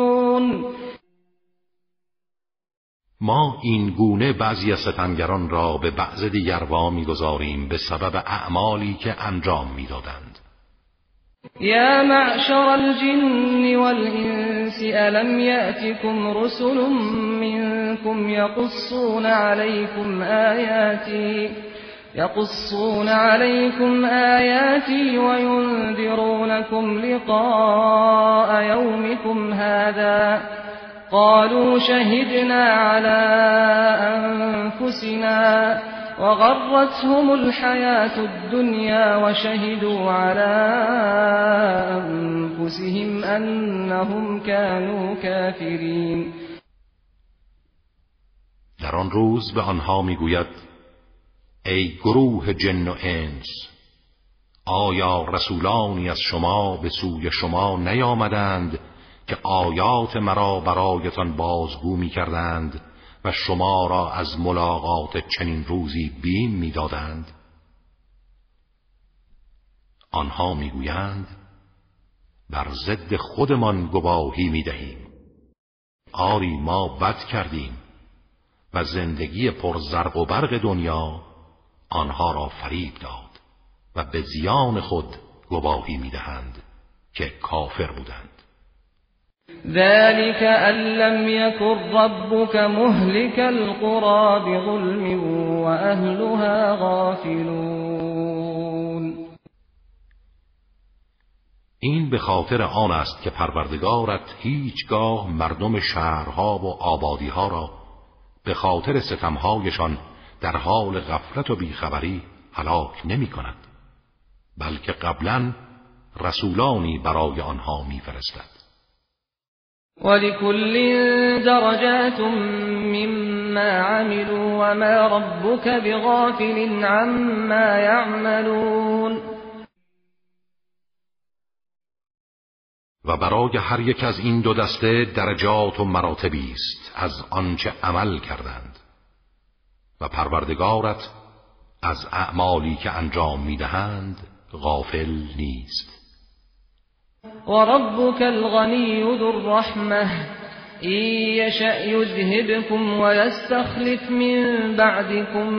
ما این گونه بعضی از ستمگران را به بعض دیگر وا می‌گذاریم به سبب اعمالی که انجام می‌دادند. یا معشر الجن والانس الم یأتكم رسل منكم يقصون عليكم آیاتی يقصون عليكم آياتي وينذرونكم لقاء يومكم هذا. قالوا شهدنا على أنفسنا وغرتهم الحياة الدنيا وشهدوا على أنفسهم أنهم كانوا كافرين. در آن روز به آنها می‌گوید ای گروه جن و انس آیا رسولانی از شما به سوی شما نیامدند که آیات مرا برایتان بازگو می کردند و شما را از ملاقات چنین روزی بیم می دادند. آنها می‌گویند بر ضد خودمان گواهی می دهیم آری ما بد کردیم و زندگی پر زرق و برق دنیا آنها را فریب داد و به زیان خود گواهی می دهند که کافر بودند ذلك أن لم يكن ربك مهلك القرى بظلم وأهلها غافلون این به خاطر آن است که پروردگارت هیچگاه مردم شهرها و آبادیها را به خاطر ستمهایشان در حال غفلت و بیخبری هلاک نمی کند بلکه قبلا رسولانی برای آنها میفرستد. ولكل درجات مما عملوا وما ربك بغافل عما يعملون و برای هر یک از این دو دسته درجات و مراتبی است از آنچه عمل کردند. و پروردگارت از اعمالی که انجام می‌دهند غافل نیست. وربك الغني ذو الرحمة. إن يشأ يذهبكم ويستخلف من بعدكم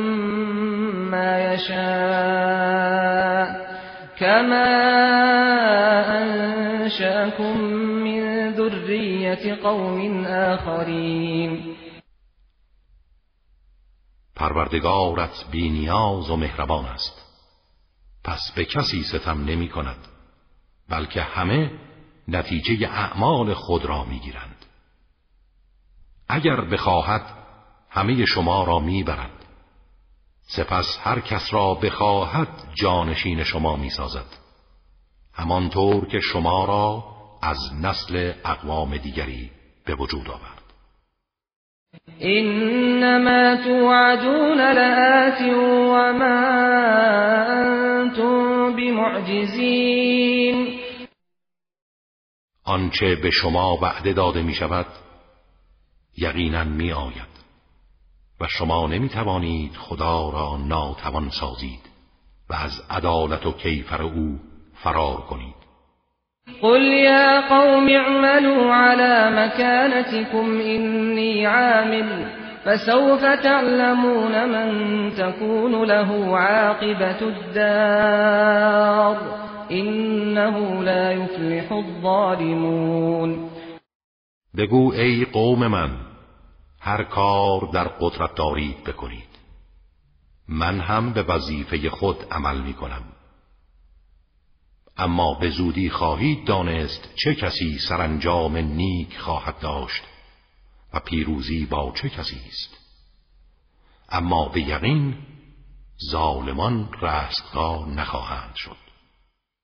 ما يشاء. كما أنشأكم من ذرية قوم آخرين. پروردگارت بینیاز و مهربان است. پس به کسی ستم نمی کند. بلکه همه نتیجه اعمال خود را می‌گیرند. اگر بخواهد همه شما را می‌برد. سپس هر کس را بخواهد جانشین شما می‌سازد. همانطور که شما را از نسل اقوام دیگری به وجود آورد. انما توعدون لآت وما أنتم بمعجزين آنچه به شما وعده داده می شود یقینا می آید و شما نمی توانید خدا را ناتوان سازید و از عدالت و کیفر او فرار کنید. قل یا قوم اعملوا على مكانتكم إني عامل فسوف تعلمون من تكون له عاقبة الدار. إنه لا يفلح الظالمون. بگو ای قوم من هر کار در قدرت دارید بکنید. من هم به وظیفه خود عمل می کنم اما به زودی خواهید دانست چه کسی سرانجام نیک خواهد داشت و پیروزی با چه کسی است. اما به یقین ظالمان رستگار نخواهند شد.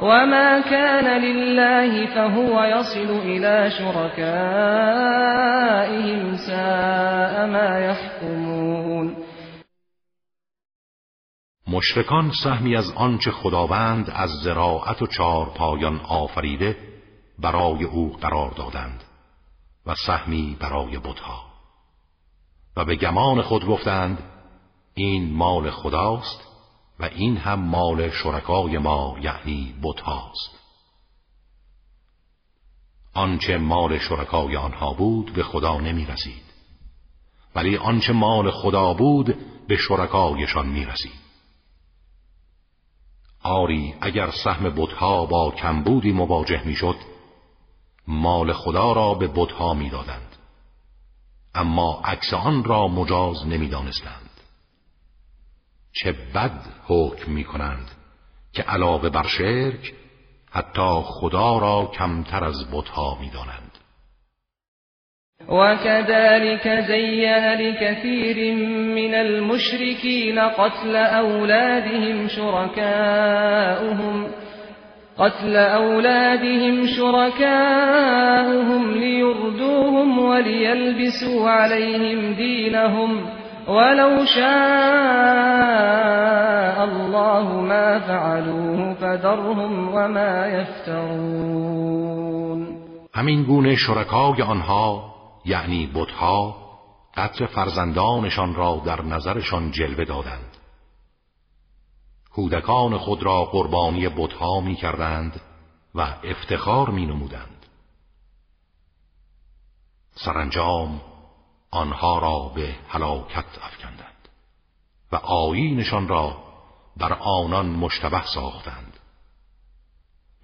وما كان لله فهو يصل إلى شركائهم ساء ما يحكمون. مشرکان سهمی از آنچه خداوند از زراعت و چار پایان آفریده برای او قرار دادند و سهمی برای بتها. و به گمان خود گفتند این مال خداست و این هم مال شرکای ما یعنی بتهاست آنچه مال شرکای آنها بود به خدا نمی رسید ولی آنچه مال خدا بود به شرکایشان می رسید آری اگر سهم بتها با کمبودی مواجه می‌شد مال خدا را به بتها می‌دادند. اما عکس آن را مجاز نمی‌دانستند. چه بد حکم می کنند که علاوه بر شرک حتی خدا را کمتر از بتها می دانند. وكذلك زين لكثير من المشركين قتل أولادهم شركاؤهم قتل أولادهم شركاؤهم ليردوهم وليلبسوا عليهم دينهم ولو شاء الله ما فعلوه فذرهم وما يفترون. همین گونه شرکای آنها یعنی بتها قتل فرزندانشان را در نظرشان جلوه دادند. کودکان خود را قربانی بتها می کردند و افتخار می نمودند سرانجام آنها را به هلاکت افکندند و آیینشان را بر آنان مشتبه ساختند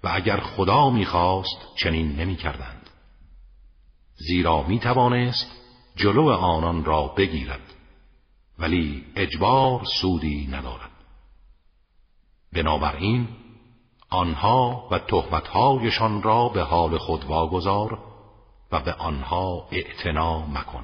و اگر خدا می‌خواست چنین نمی‌کردند. زیرا می توانست جلو آنان را بگیرد ولی اجبار سودی ندارد. بنابراین آنها و تهمتهایشان را به حال خود واگذار و به آنها اعتنا مکن.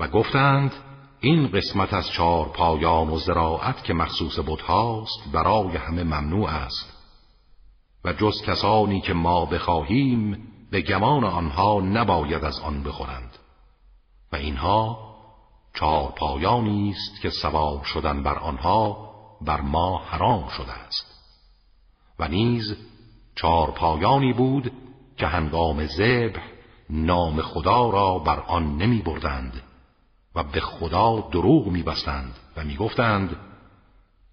و گفتند این قسمت از چهار پایان و زراعت که مخصوص بودهاست برای همه ممنوع است. و جز کسانی که ما بخواهیم به گمان آنها نباید از آن بخورند. و اینها چهار پایانی است که سوار شدن بر آنها بر ما حرام شده است. و نیز چهار پایانی بود که هنگام ذبح نام خدا را بر آن نمی بردند. و به خدا دروغ میبستند و می‌گفتند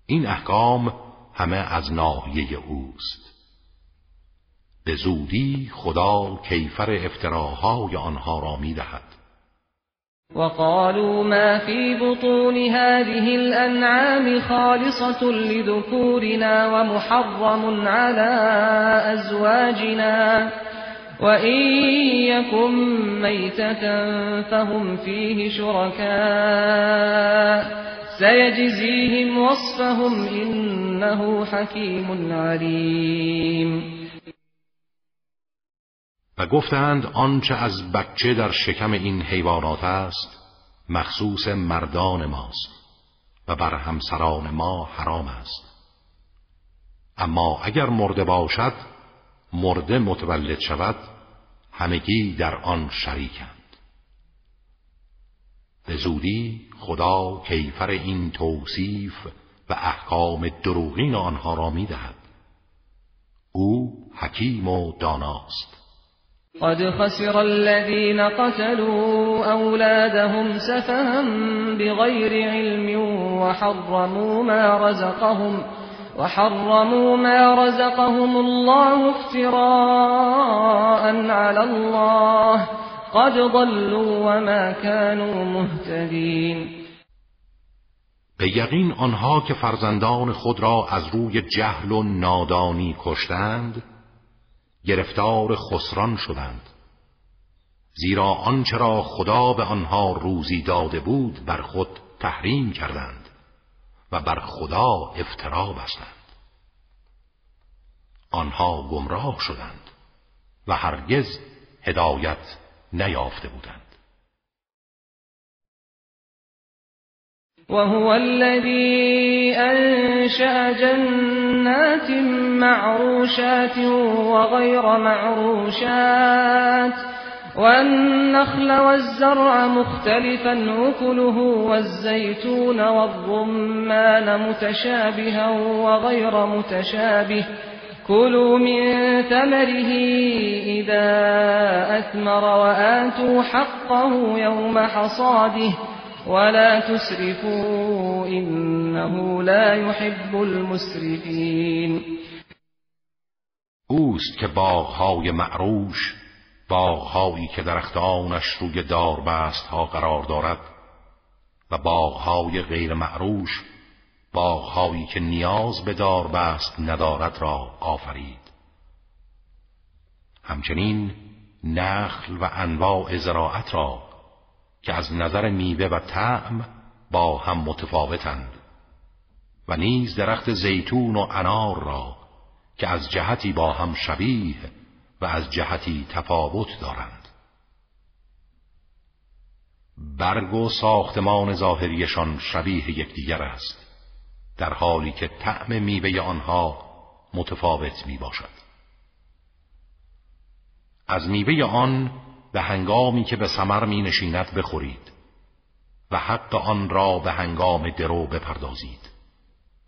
این احکام همه از ناحیه اوست. به زودی خدا کیفر افتراهای آنها را می‌دهد. وقالوا ما في بطون هذه الأنعام خالصة لذكورنا ومحرم على أزواجنا. وإن يكن ميتة فهم فيه شركاء سيجزيهم وصفهم إنه حكيم عليم. و گفتند آنچه از بچه در شکم این حیوانات است مخصوص مردان ماست و بر همسران ما حرام است. اما اگر مرده باشد مرده متولد شود همگی در آن شریکند. به زودی خدا کیفر این توصیف و احکام دروغین آنها را می‌دهد. او حکیم و داناست. قد خسر الذين قتلوا أولادهم سفها بغير علم وحرموا ما رزقهم وحرموا ما رزقهم الله افتراء على الله قد ضلوا وما كانوا مهتدين. به یقین آنها که فرزندان خود را از روی جهل و نادانی کشتند گرفتار خسران شدند. زیرا آنچه را خدا به آنها روزی داده بود بر خود تحریم کردند. و بر خدا افترا بستند آنها گمراه شدند و هرگز هدایت نیافته بودند. وهو الذي أنشأ جنات معروشات وغير معروشات والنخل والزرع مختلفا أكله والزيتون والرمان متشابها وغير متشابه. كلوا من ثمره إذا أثمر وآتوا حقه يوم حصاده. ولا تسرفوا إنه لا يحب المسرفين. اوست معروش باغهایی که درختانش روی داربست ها قرار دارد و باغهای غیر معروش باغهایی که نیاز به داربست ندارد را آفرید. همچنین نخل و انواع زراعت را که از نظر میوه و طعم با هم متفاوتند و نیز درخت زیتون و انار را که از جهتی با هم شبیه و از جهتی تفاوت دارند. برگ و ساختمان ظاهریشان شبیه یکدیگر است در حالی که طعم میوه آنها متفاوت می باشد از میوه آن به هنگامی که به سمر می نشیند بخورید و حق آن را به هنگام درو بپردازید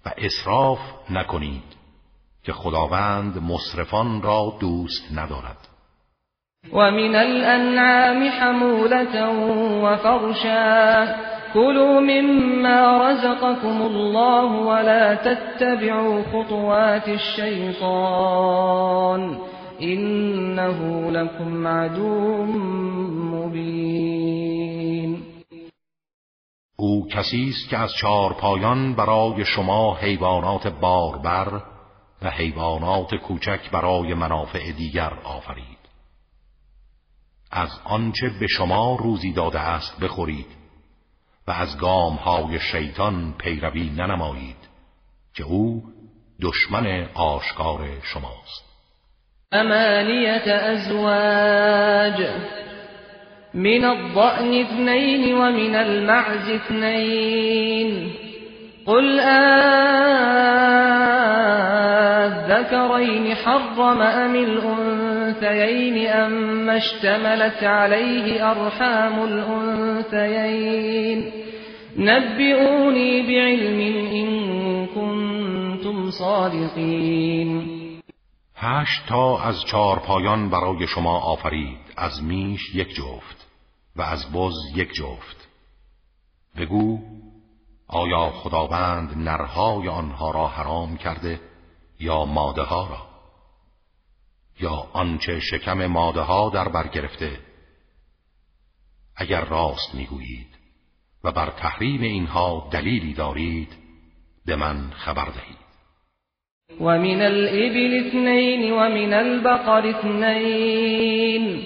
و اصراف نکنید. که خداوند مصرفان را دوست ندارد. و من الانعام حمولتا و فرشا كلوا مما رزقكم الله ولا تتبعوا خطوات الشيطان. إنه لكم عدو مبین او کسی است که از چهار پایان برای شما حیوانات باربر و حیوانات کوچک برای منافع دیگر آفرید. از آنچه به شما روزی داده است بخورید و از گام های شیطان پیروی ننمایید که او دشمن آشکار شماست. امانیت ازواج من الضأن اثنين ومن المعز اثنين قل آذكرين حرم أم الأنثيين أم اشتملت عليه أرحام الأنثيين نبئوني بعلم إن كنتم صادقين هشت تا از چهار پایان برای شما آفرید. از میش یک جفت و از بز یک جفت. بگو آیا خداوند نرهای آنها را حرام کرده یا ماده ها را؟ یا آنچه شکم ماده ها در بر گرفته؟ اگر راست می‌گویید و بر تحریم اینها دلیلی دارید به من خبر دهید. ومن الإبل اثنين ومن البقر اثنين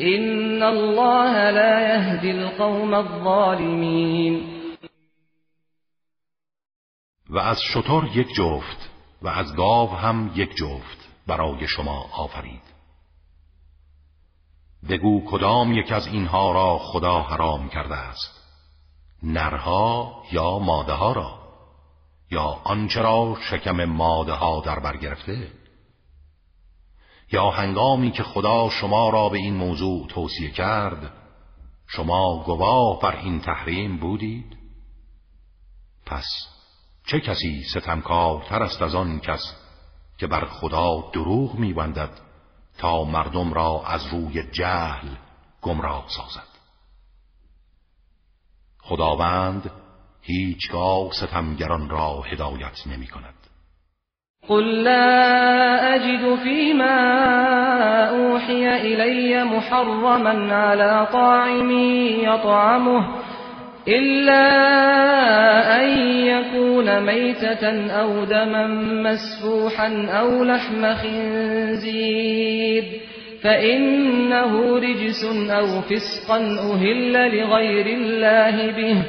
إن الله لا يهدي القوم الظالمين. و از شطور یک جفت و از گاو هم یک جفت برای شما آفرید. بگو کدام یک از اینها را خدا حرام کرده است؟ نرها یا ماده ها را؟ یا آنچه را شکم ماده ها در بر گرفته؟ یا هنگامی که خدا شما را به این موضوع توصیه کرد شما گواه بر این تحریم بودید؟ پس چه کسی ستمکارتر است از آن کس که بر خدا دروغ میبندد تا مردم را از روی جهل گمراه سازد؟ خداوند هیچگاه ستمگران را هدایت نمی کند قل لا أجد فيما أوحي إلي محرما على طاعم يطعمه إلا أن يكون ميتة أو دما مسفوحا أو لحم خنزير فإنه رجس أو فسقا أهل لغير الله به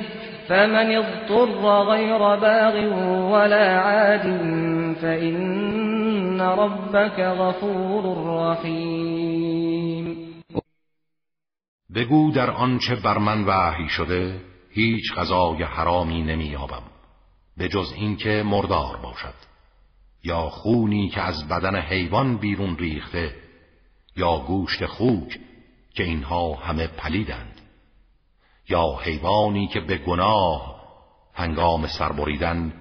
فمن اضطر غير باغ ولا عاد فإن ربك غفور رحیم بگو در آنچه بر من وحی شده هیچ غذای حرامی نمییابم به جز اینکه مردار باشد یا خونی که از بدن حیوان بیرون ریخته یا گوشت خوک که اینها همه پلیدند یا حیوانی که به گناه هنگام سربریدن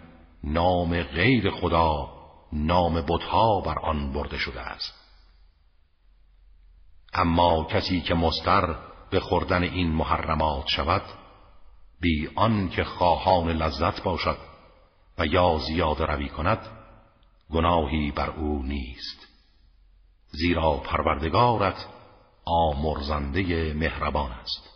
نام غیر خدا نام بتها بر آن برده شده است. اما کسی که مستر به خوردن این محرمات شود بی آن که خواهان لذت باشد و یا زیاد روی کند گناهی بر او نیست. زیرا پروردگارت آمرزنده مهربان است.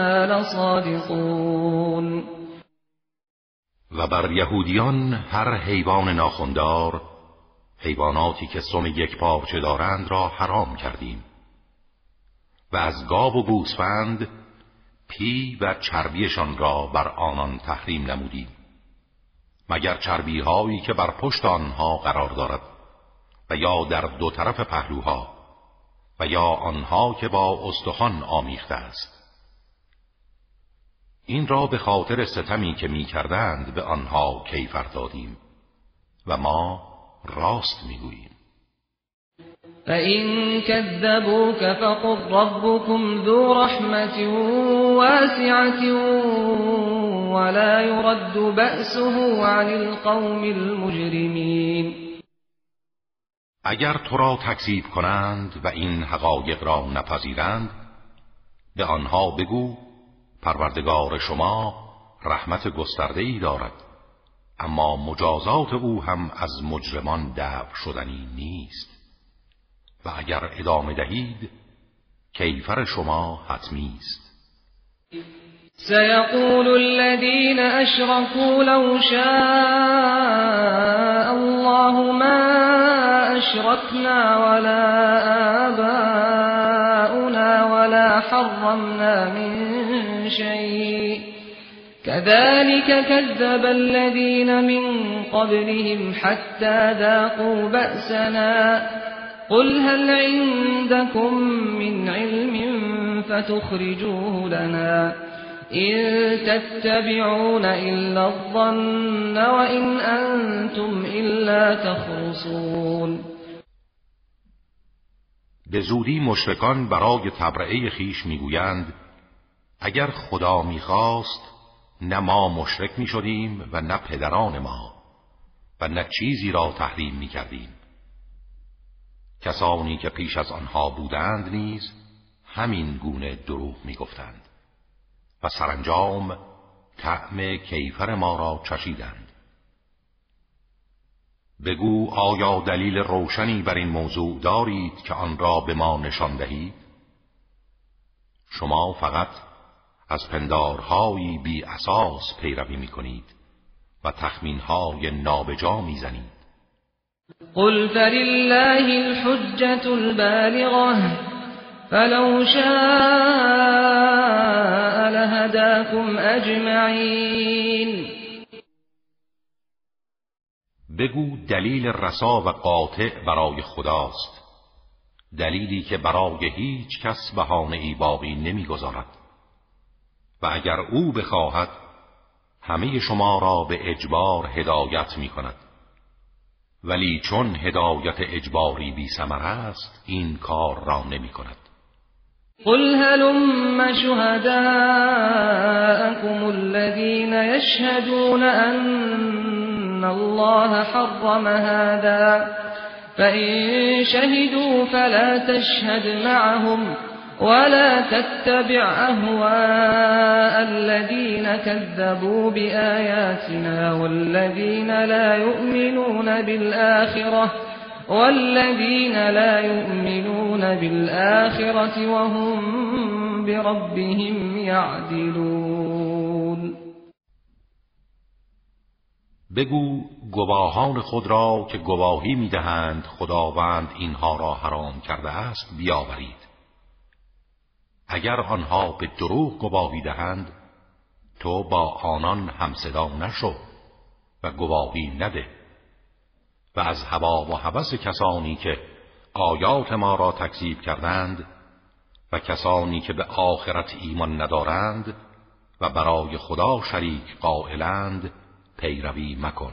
لصادقون. و بر یهودیان هر حیوان ناخندار حیواناتی که سم یک پارچه دارند را حرام کردیم. و از گاو و گوسفند پی و چربیشان را بر آنان تحریم نمودیم. مگر چربی هایی که بر پشت آنها قرار دارد و یا در دو طرف پهلوها و یا آنها که با استخوان آمیخته است. این را به خاطر ستمی که می کردند به آنها کیفر دادیم و ما راست می‌گوییم. فَإِن كَذَّبُوكَ فَقُلْ رَبُّكُمْ ذُو رَحْمَةٍ وَاسِعَةٍ وَلَا يُرَدُّ بَأْسُهُ عَنِ الْقَوْمِ الْمُجْرِمِينَ. اگر تو را تکذیب کنند و این حقایق را نپذیرند به آنها بگو پروردگار شما رحمت گسترده ای دارد. اما مجازات او هم از مجرمان دفع شدنی نیست. و اگر ادامه دهید کیفر شما حتمی است. سيقول الذين أشركوا لو شاء الله ما أشركنا ولا آباؤنا ولا حرمنا من كذلك كذب الذين من قبلهم حتى ذاقوا بأسنا. قل هل عندكم من علم فتخرجوه لنا إن تتبعون إلا الظن وإن أنتم إلا تخرصون. به زودی مشرکان برای تبرعه خیش می‌گویند اگر خدا می‌خواست نه ما مشرک می‌شدیم و نه پدران ما و نه چیزی را تحریم می‌کردیم. کسانی که پیش از آنها بودند نیز همین گونه دروغ می‌گفتند و سرانجام طعم کیفر ما را چشیدند. بگو آیا دلیل روشنی بر این موضوع دارید که آن را به ما نشان دهید؟ شما فقط از پندارهایی بی اساس پیروی می کنید و تخمینهای نابجا می زنید قل فلله الحجة البالغة فلو شاء لهداكم اجمعین. بگو دلیل رسا و قاطع برای خداست. دلیلی که برای هیچ کس بهانه ای باقی نمی‌گذارد. اگر او بخواهد همه شما را به اجبار هدایت می کند ولی چون هدایت اجباری بی سمر است این کار را نمی کند قل هلم شهداءكم الذين يشهدون أن الله حرم هذا فإن شهدوا فلا تشهد معهم. ولا تتبع أهواء الذين كذبوا بآياتنا والذين لا يؤمنون بالآخرة والذين لا يؤمنون بالآخرة وهم بربهم يعدلون بگو گواهان خود را که گواهی می‌دهند خداوند اینها را حرام کرده است بیاورید. اگر آنها به دروغ گواهی دهند تو با آنان همصدا نشو و گواهی نده. و از هوا و هوس کسانی که آیات ما را تکذیب کردند و کسانی که به آخرت ایمان ندارند و برای خدا شریک قائلند پیروی مکن.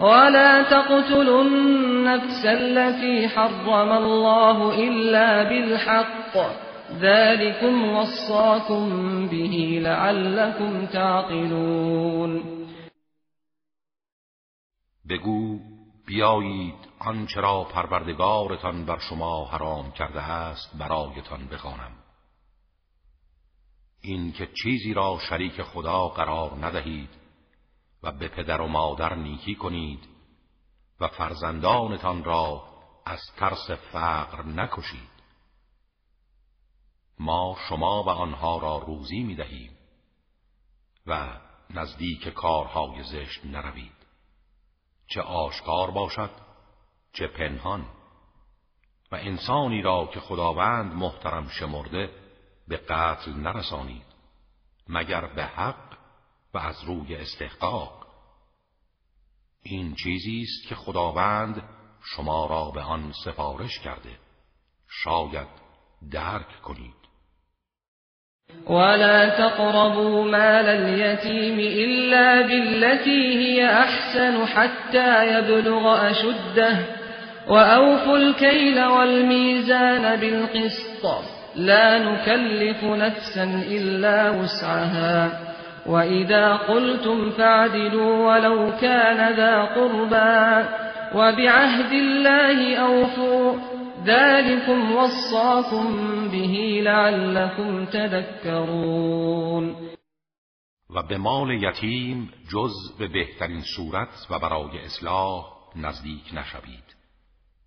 ولا تقتلوا النفس التي حرم الله إلا بالحق ذلكم وصاكم به لعلكم تعقلون بگو بیایید آنچه را پروردگارتان بر شما حرام کرده است برایتان بخوانم. این که چیزی را شریک خدا قرار ندهید و به پدر و مادر نیکی کنید و فرزندانتان را از ترس فقر نکشید. ما شما و آنها را روزی می دهیم و نزدیک کارهای زشت نروید. چه آشکار باشد چه پنهان. و انسانی را که خداوند محترم شمرده به قتل نرسانید مگر به حق و از روی استحقاق. این چیزی است که خداوند شما را به آن سفارش کرده. شاید درک کنید. ولا تقربوا مال اليتيم إلا بالتي هي أحسن حتى يبلغ أشده وأوفوا الكيل والميزان بالقسط لا نكلف نفسا إلا وسعها وإذا قلتم فاعدلوا ولو كان ذا قربا وبعهد الله أوفوا ذلكم وصاكم به لعلكم تذكرون و به مال یتیم جز به بهترین صورت و برای اصلاح نزدیک نشوید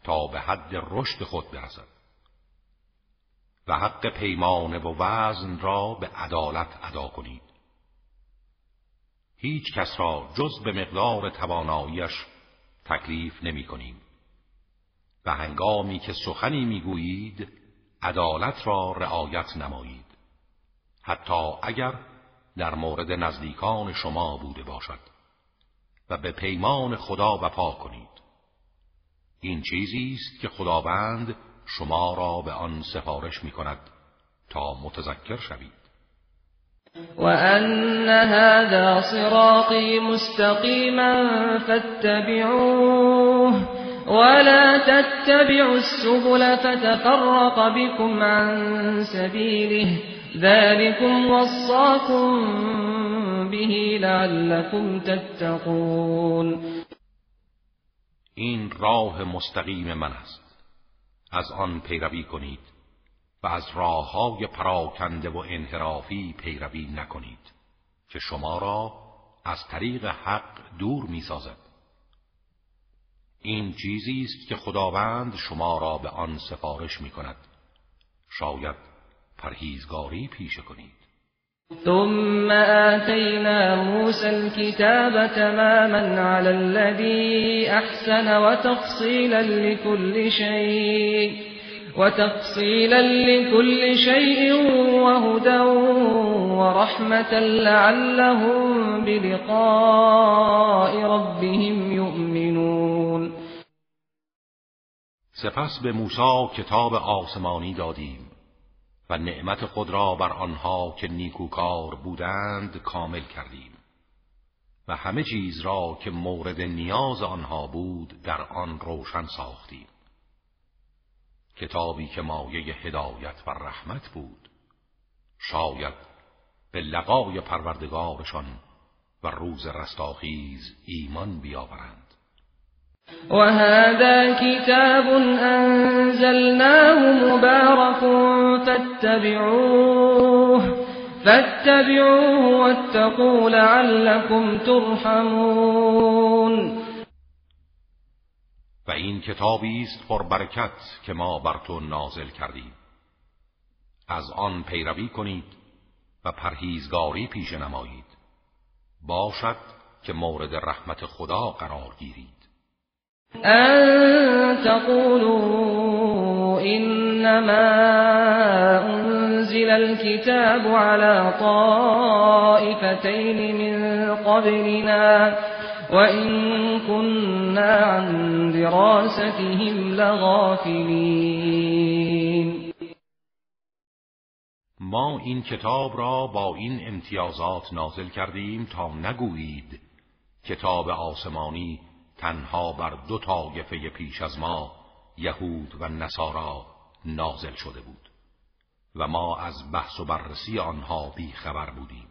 تا به حد رشد خود برسد و حق پیمانه و وزن را به عدالت ادا کنید. هیچ کس را جز به مقدار تواناییش تکلیف نمی کنیم. و هنگامی که سخنی می‌گویید عدالت را رعایت نمایید. حتی اگر در مورد نزدیکان شما بوده باشد و به پیمان خدا وفا کنید. این چیزی است که خداوند شما را به آن سفارش می کند تا متذکر شوید. وأن هذا صراطي مستقيما فاتبعوه ولا تتبعوا السبل فتفرق بكم عن سبيله ذلكم وصاكم به لعلكم تتقون این راه مستقیم من است. از آن پیروی کنید. و از راه های پراکنده و انحرافی پیروی نکنید که شما را از طریق حق دور می سازد. این چیزی است که خداوند شما را به آن سفارش می کند. شاید پرهیزگاری پیشه کنید. ثم آتينا موسى الكتاب تماما على الذي أحسن وتفصيلا لكل شيء وتفصيلا لكل شيء وهدى ورحمة لعلهم بلقاء ربهم يؤمنون. سپس به موسی کتاب آسمانی دادیم و نعمت خود را بر آنها که نیکوکار بودند کامل کردیم و همه چیز را که مورد نیاز آنها بود در آن روشن ساختیم. کتابی که مایه هدایت و رحمت بود. شاید به لقای پروردگارشان و روز رستاخیز ایمان بیاورند. وهذا كتاب أنزلناه مبارك فاتبعوه فاتبعوه واتقوا لعلكم ترحمون. این کتابی است برکت که ما بر تو نازل کردیم. از آن پیروی کنید و پرهیزگاری پیش نمایید. باشد که مورد رحمت خدا قرار گیرید. أن تقولوا إنما أنزل الكتاب على طائفتين من قبلنا. وإن كنا عن دراستهم لغافلين ما این کتاب را با این امتیازات نازل کردیم تا نگویید کتاب آسمانی تنها بر دو طایفه پیش از ما یهود و نصارا نازل شده بود و ما از بحث و بررسی آنها بی خبر بودیم.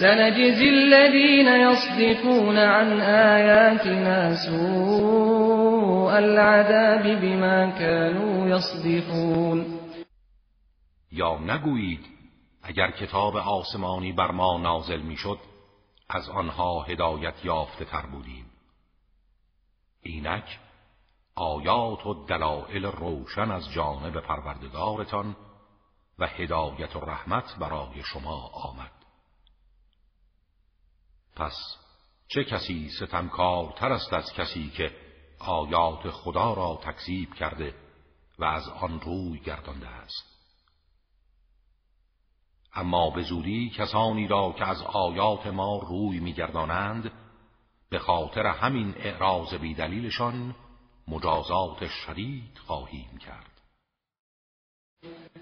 سنجزي الذين يصدفون عن آياتنا سوء العذاب بما كانوا يصدفون. یا نگویید اگر کتاب آسمانی بر ما نازل می‌شد از آنها هدایت یافته تر بودیم. اینک آیات و دلائل روشن از جانب پروردگارتان و هدایت و رحمت برای شما آمد. پس چه کسی ستمکارتر است از کسی که آیات خدا را تکذیب کرده و از آن روی گردانده است؟ اما به زودی کسانی را که از آیات ما روی میگردانند به خاطر همین اعراض بیدلیلشان مجازات شدید خواهیم کرد.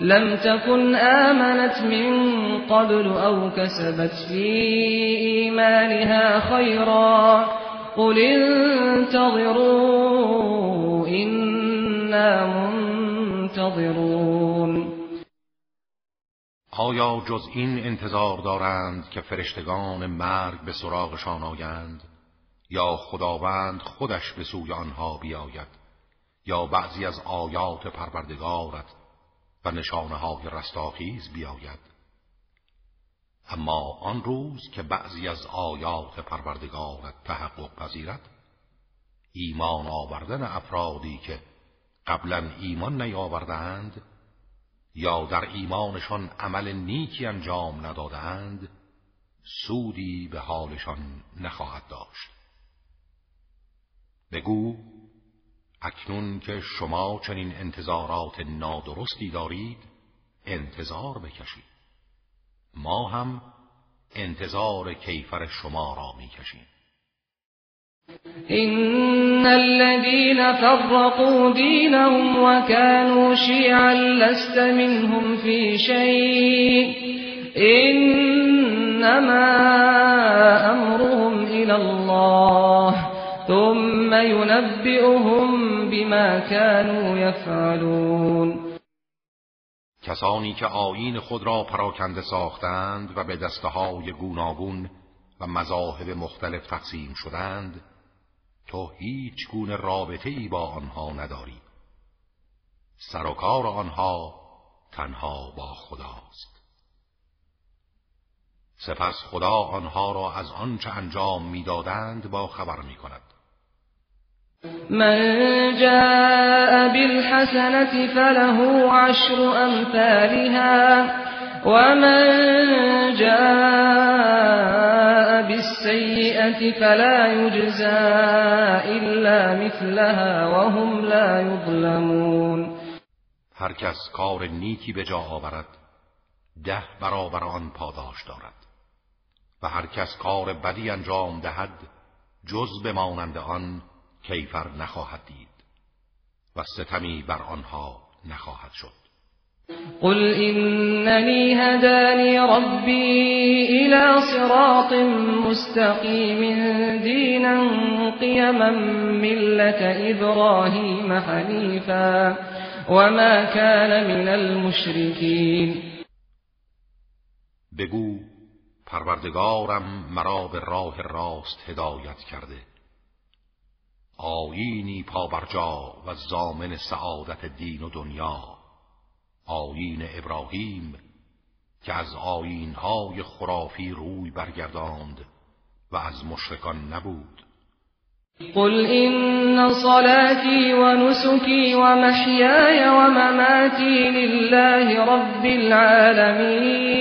لم تكن آمنت من قبل أو كسبت في إيمانها خيرا. قل انتظروا إنا منتظرون. آیا جز این انتظار دارند که فرشتگان مرگ به سراغشان آیند؟ یا خداوند خودش به سوی آنها بیاید؟ یا بعضی از آیات پروردگارت و نشانه های رستاخیز بیاید. اما آن روز که بعضی از آیات پروردگارت تحقق پذیرد ایمان آوردن افرادی که قبلا ایمان نیاوردند یا در ایمانشان عمل نیکی انجام ندادند سودی به حالشان نخواهد داشت. بگو اکنون که شما چنین انتظارات نادرستی دارید انتظار بکشید. ما هم انتظار کیفر شما را می‌کشیم. إن الذين فرقوا دينهم وكانوا شيعا لست منهم في شيء. إنما أمرهم إلى الله. ثم ينبئهم بما كانوا يفعلون. کسانی که آیین خود را پراکنده ساختند و به دسته های گوناگون و مذاهب مختلف تقسیم شدند تو هیچ گونه رابطه ای با آنها نداری. سرکار آنها تنها با خداست. سپس خدا آنها را از آنچه انجام می‌دادند با خبر می کند من جاء بالحسنة فله عشر أمثالها ومن جاء بالسيئة فلا يجزى إلا مثلها وهم لا يظلمون. هر کس کار نیکی به جا آورد ده برابر آن پاداش دارد. و هر کس کار بدی انجام دهد جز به مانند آن کیفر نخواهد دید و ستمی بر آنها نخواهد شد. قل إنني هداني ربي إلى صراط مستقيم دينا قيما ملة إبراهيم حنيفا وما كان من المشركين بگو پروردگارم مرا به راه راست هدایت کرده. آیینی پابرجا و زامن سعادت دین و دنیا. آیین ابراهیم که از آیینهای خرافی روی برگرداند و از مشرکان نبود. قل إن صلاتي ونسكي ومحياي ومماتي لله رب العالمين.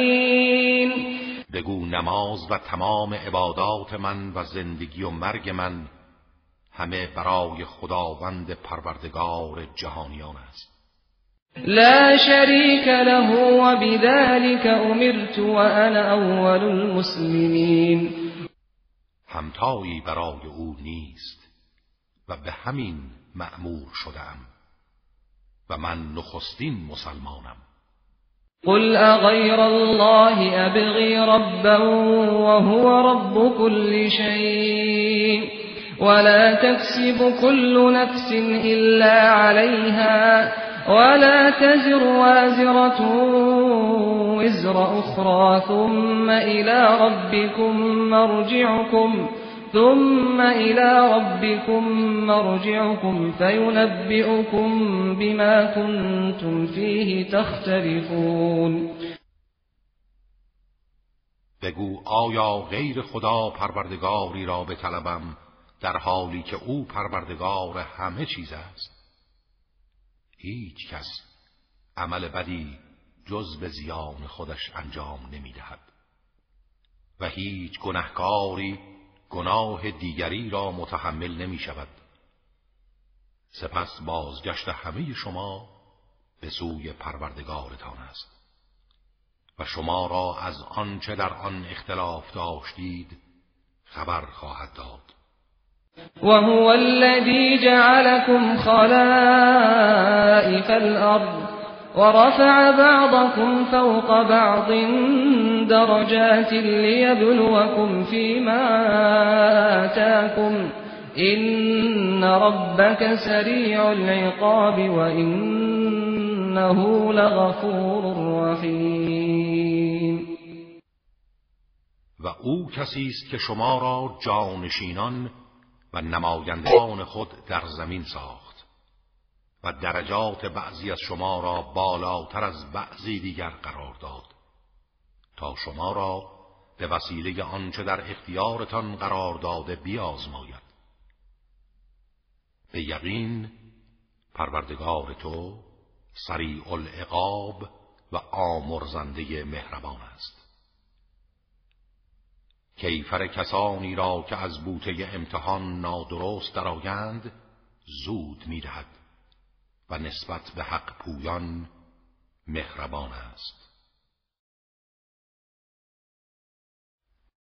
بگو نماز و تمام عبادات من و زندگی و مرگ من همه برای خداوند پروردگار جهانیان است. لا شريك له وبذلك أمرت وأنا أول المسلمين همتایی برای او نیست و به همین مأمور شدم و من نخستین مسلمانم. قل أغير الله أبغي ربا وهو رب كل شيء ولا تكسب كل نفس إلا عليها ولا تزر وازرة وزر أخرى ثم إلى ربكم مرجعكم ثم إلى ربكم مرجعكم فينبئكم بما كنتم فيه تختلفون. بگو آیا غیر خدا پروردگاری را به طلبم در حالی که او پروردگار همه چیز است. هیچ کس عمل بدی جز به زیان خودش انجام نمی دهد. و هیچ گنهکاری گناه دیگری را متحمل نمی شود سپس بازگشت همه شما به سوی پروردگارتان است. و شما را از آنچه در آن اختلاف داشتید خبر خواهد داد. وهو الذي جعلكم خلائف الأرض ورفع بعضكم فوق بعض درجات ليبلوكم فيما آتاكم إن ربك سريع العقاب وإنه لغفور رحیم و أو کسی است که شما را جانشینان و نمایندگان خود در زمین ساخت و درجات بعضی از شما را بالاتر از بعضی دیگر قرار داد تا شما را به وسیله آنچه در اختیارتان قرار داده بیازماید. به یقین پروردگار تو سریع العقاب و آمرزنده مهربان است. کیفر کسانی را که از بوته امتحان نادرست درآیند زود می‌دهد و نسبت به حق پویان مهربان است.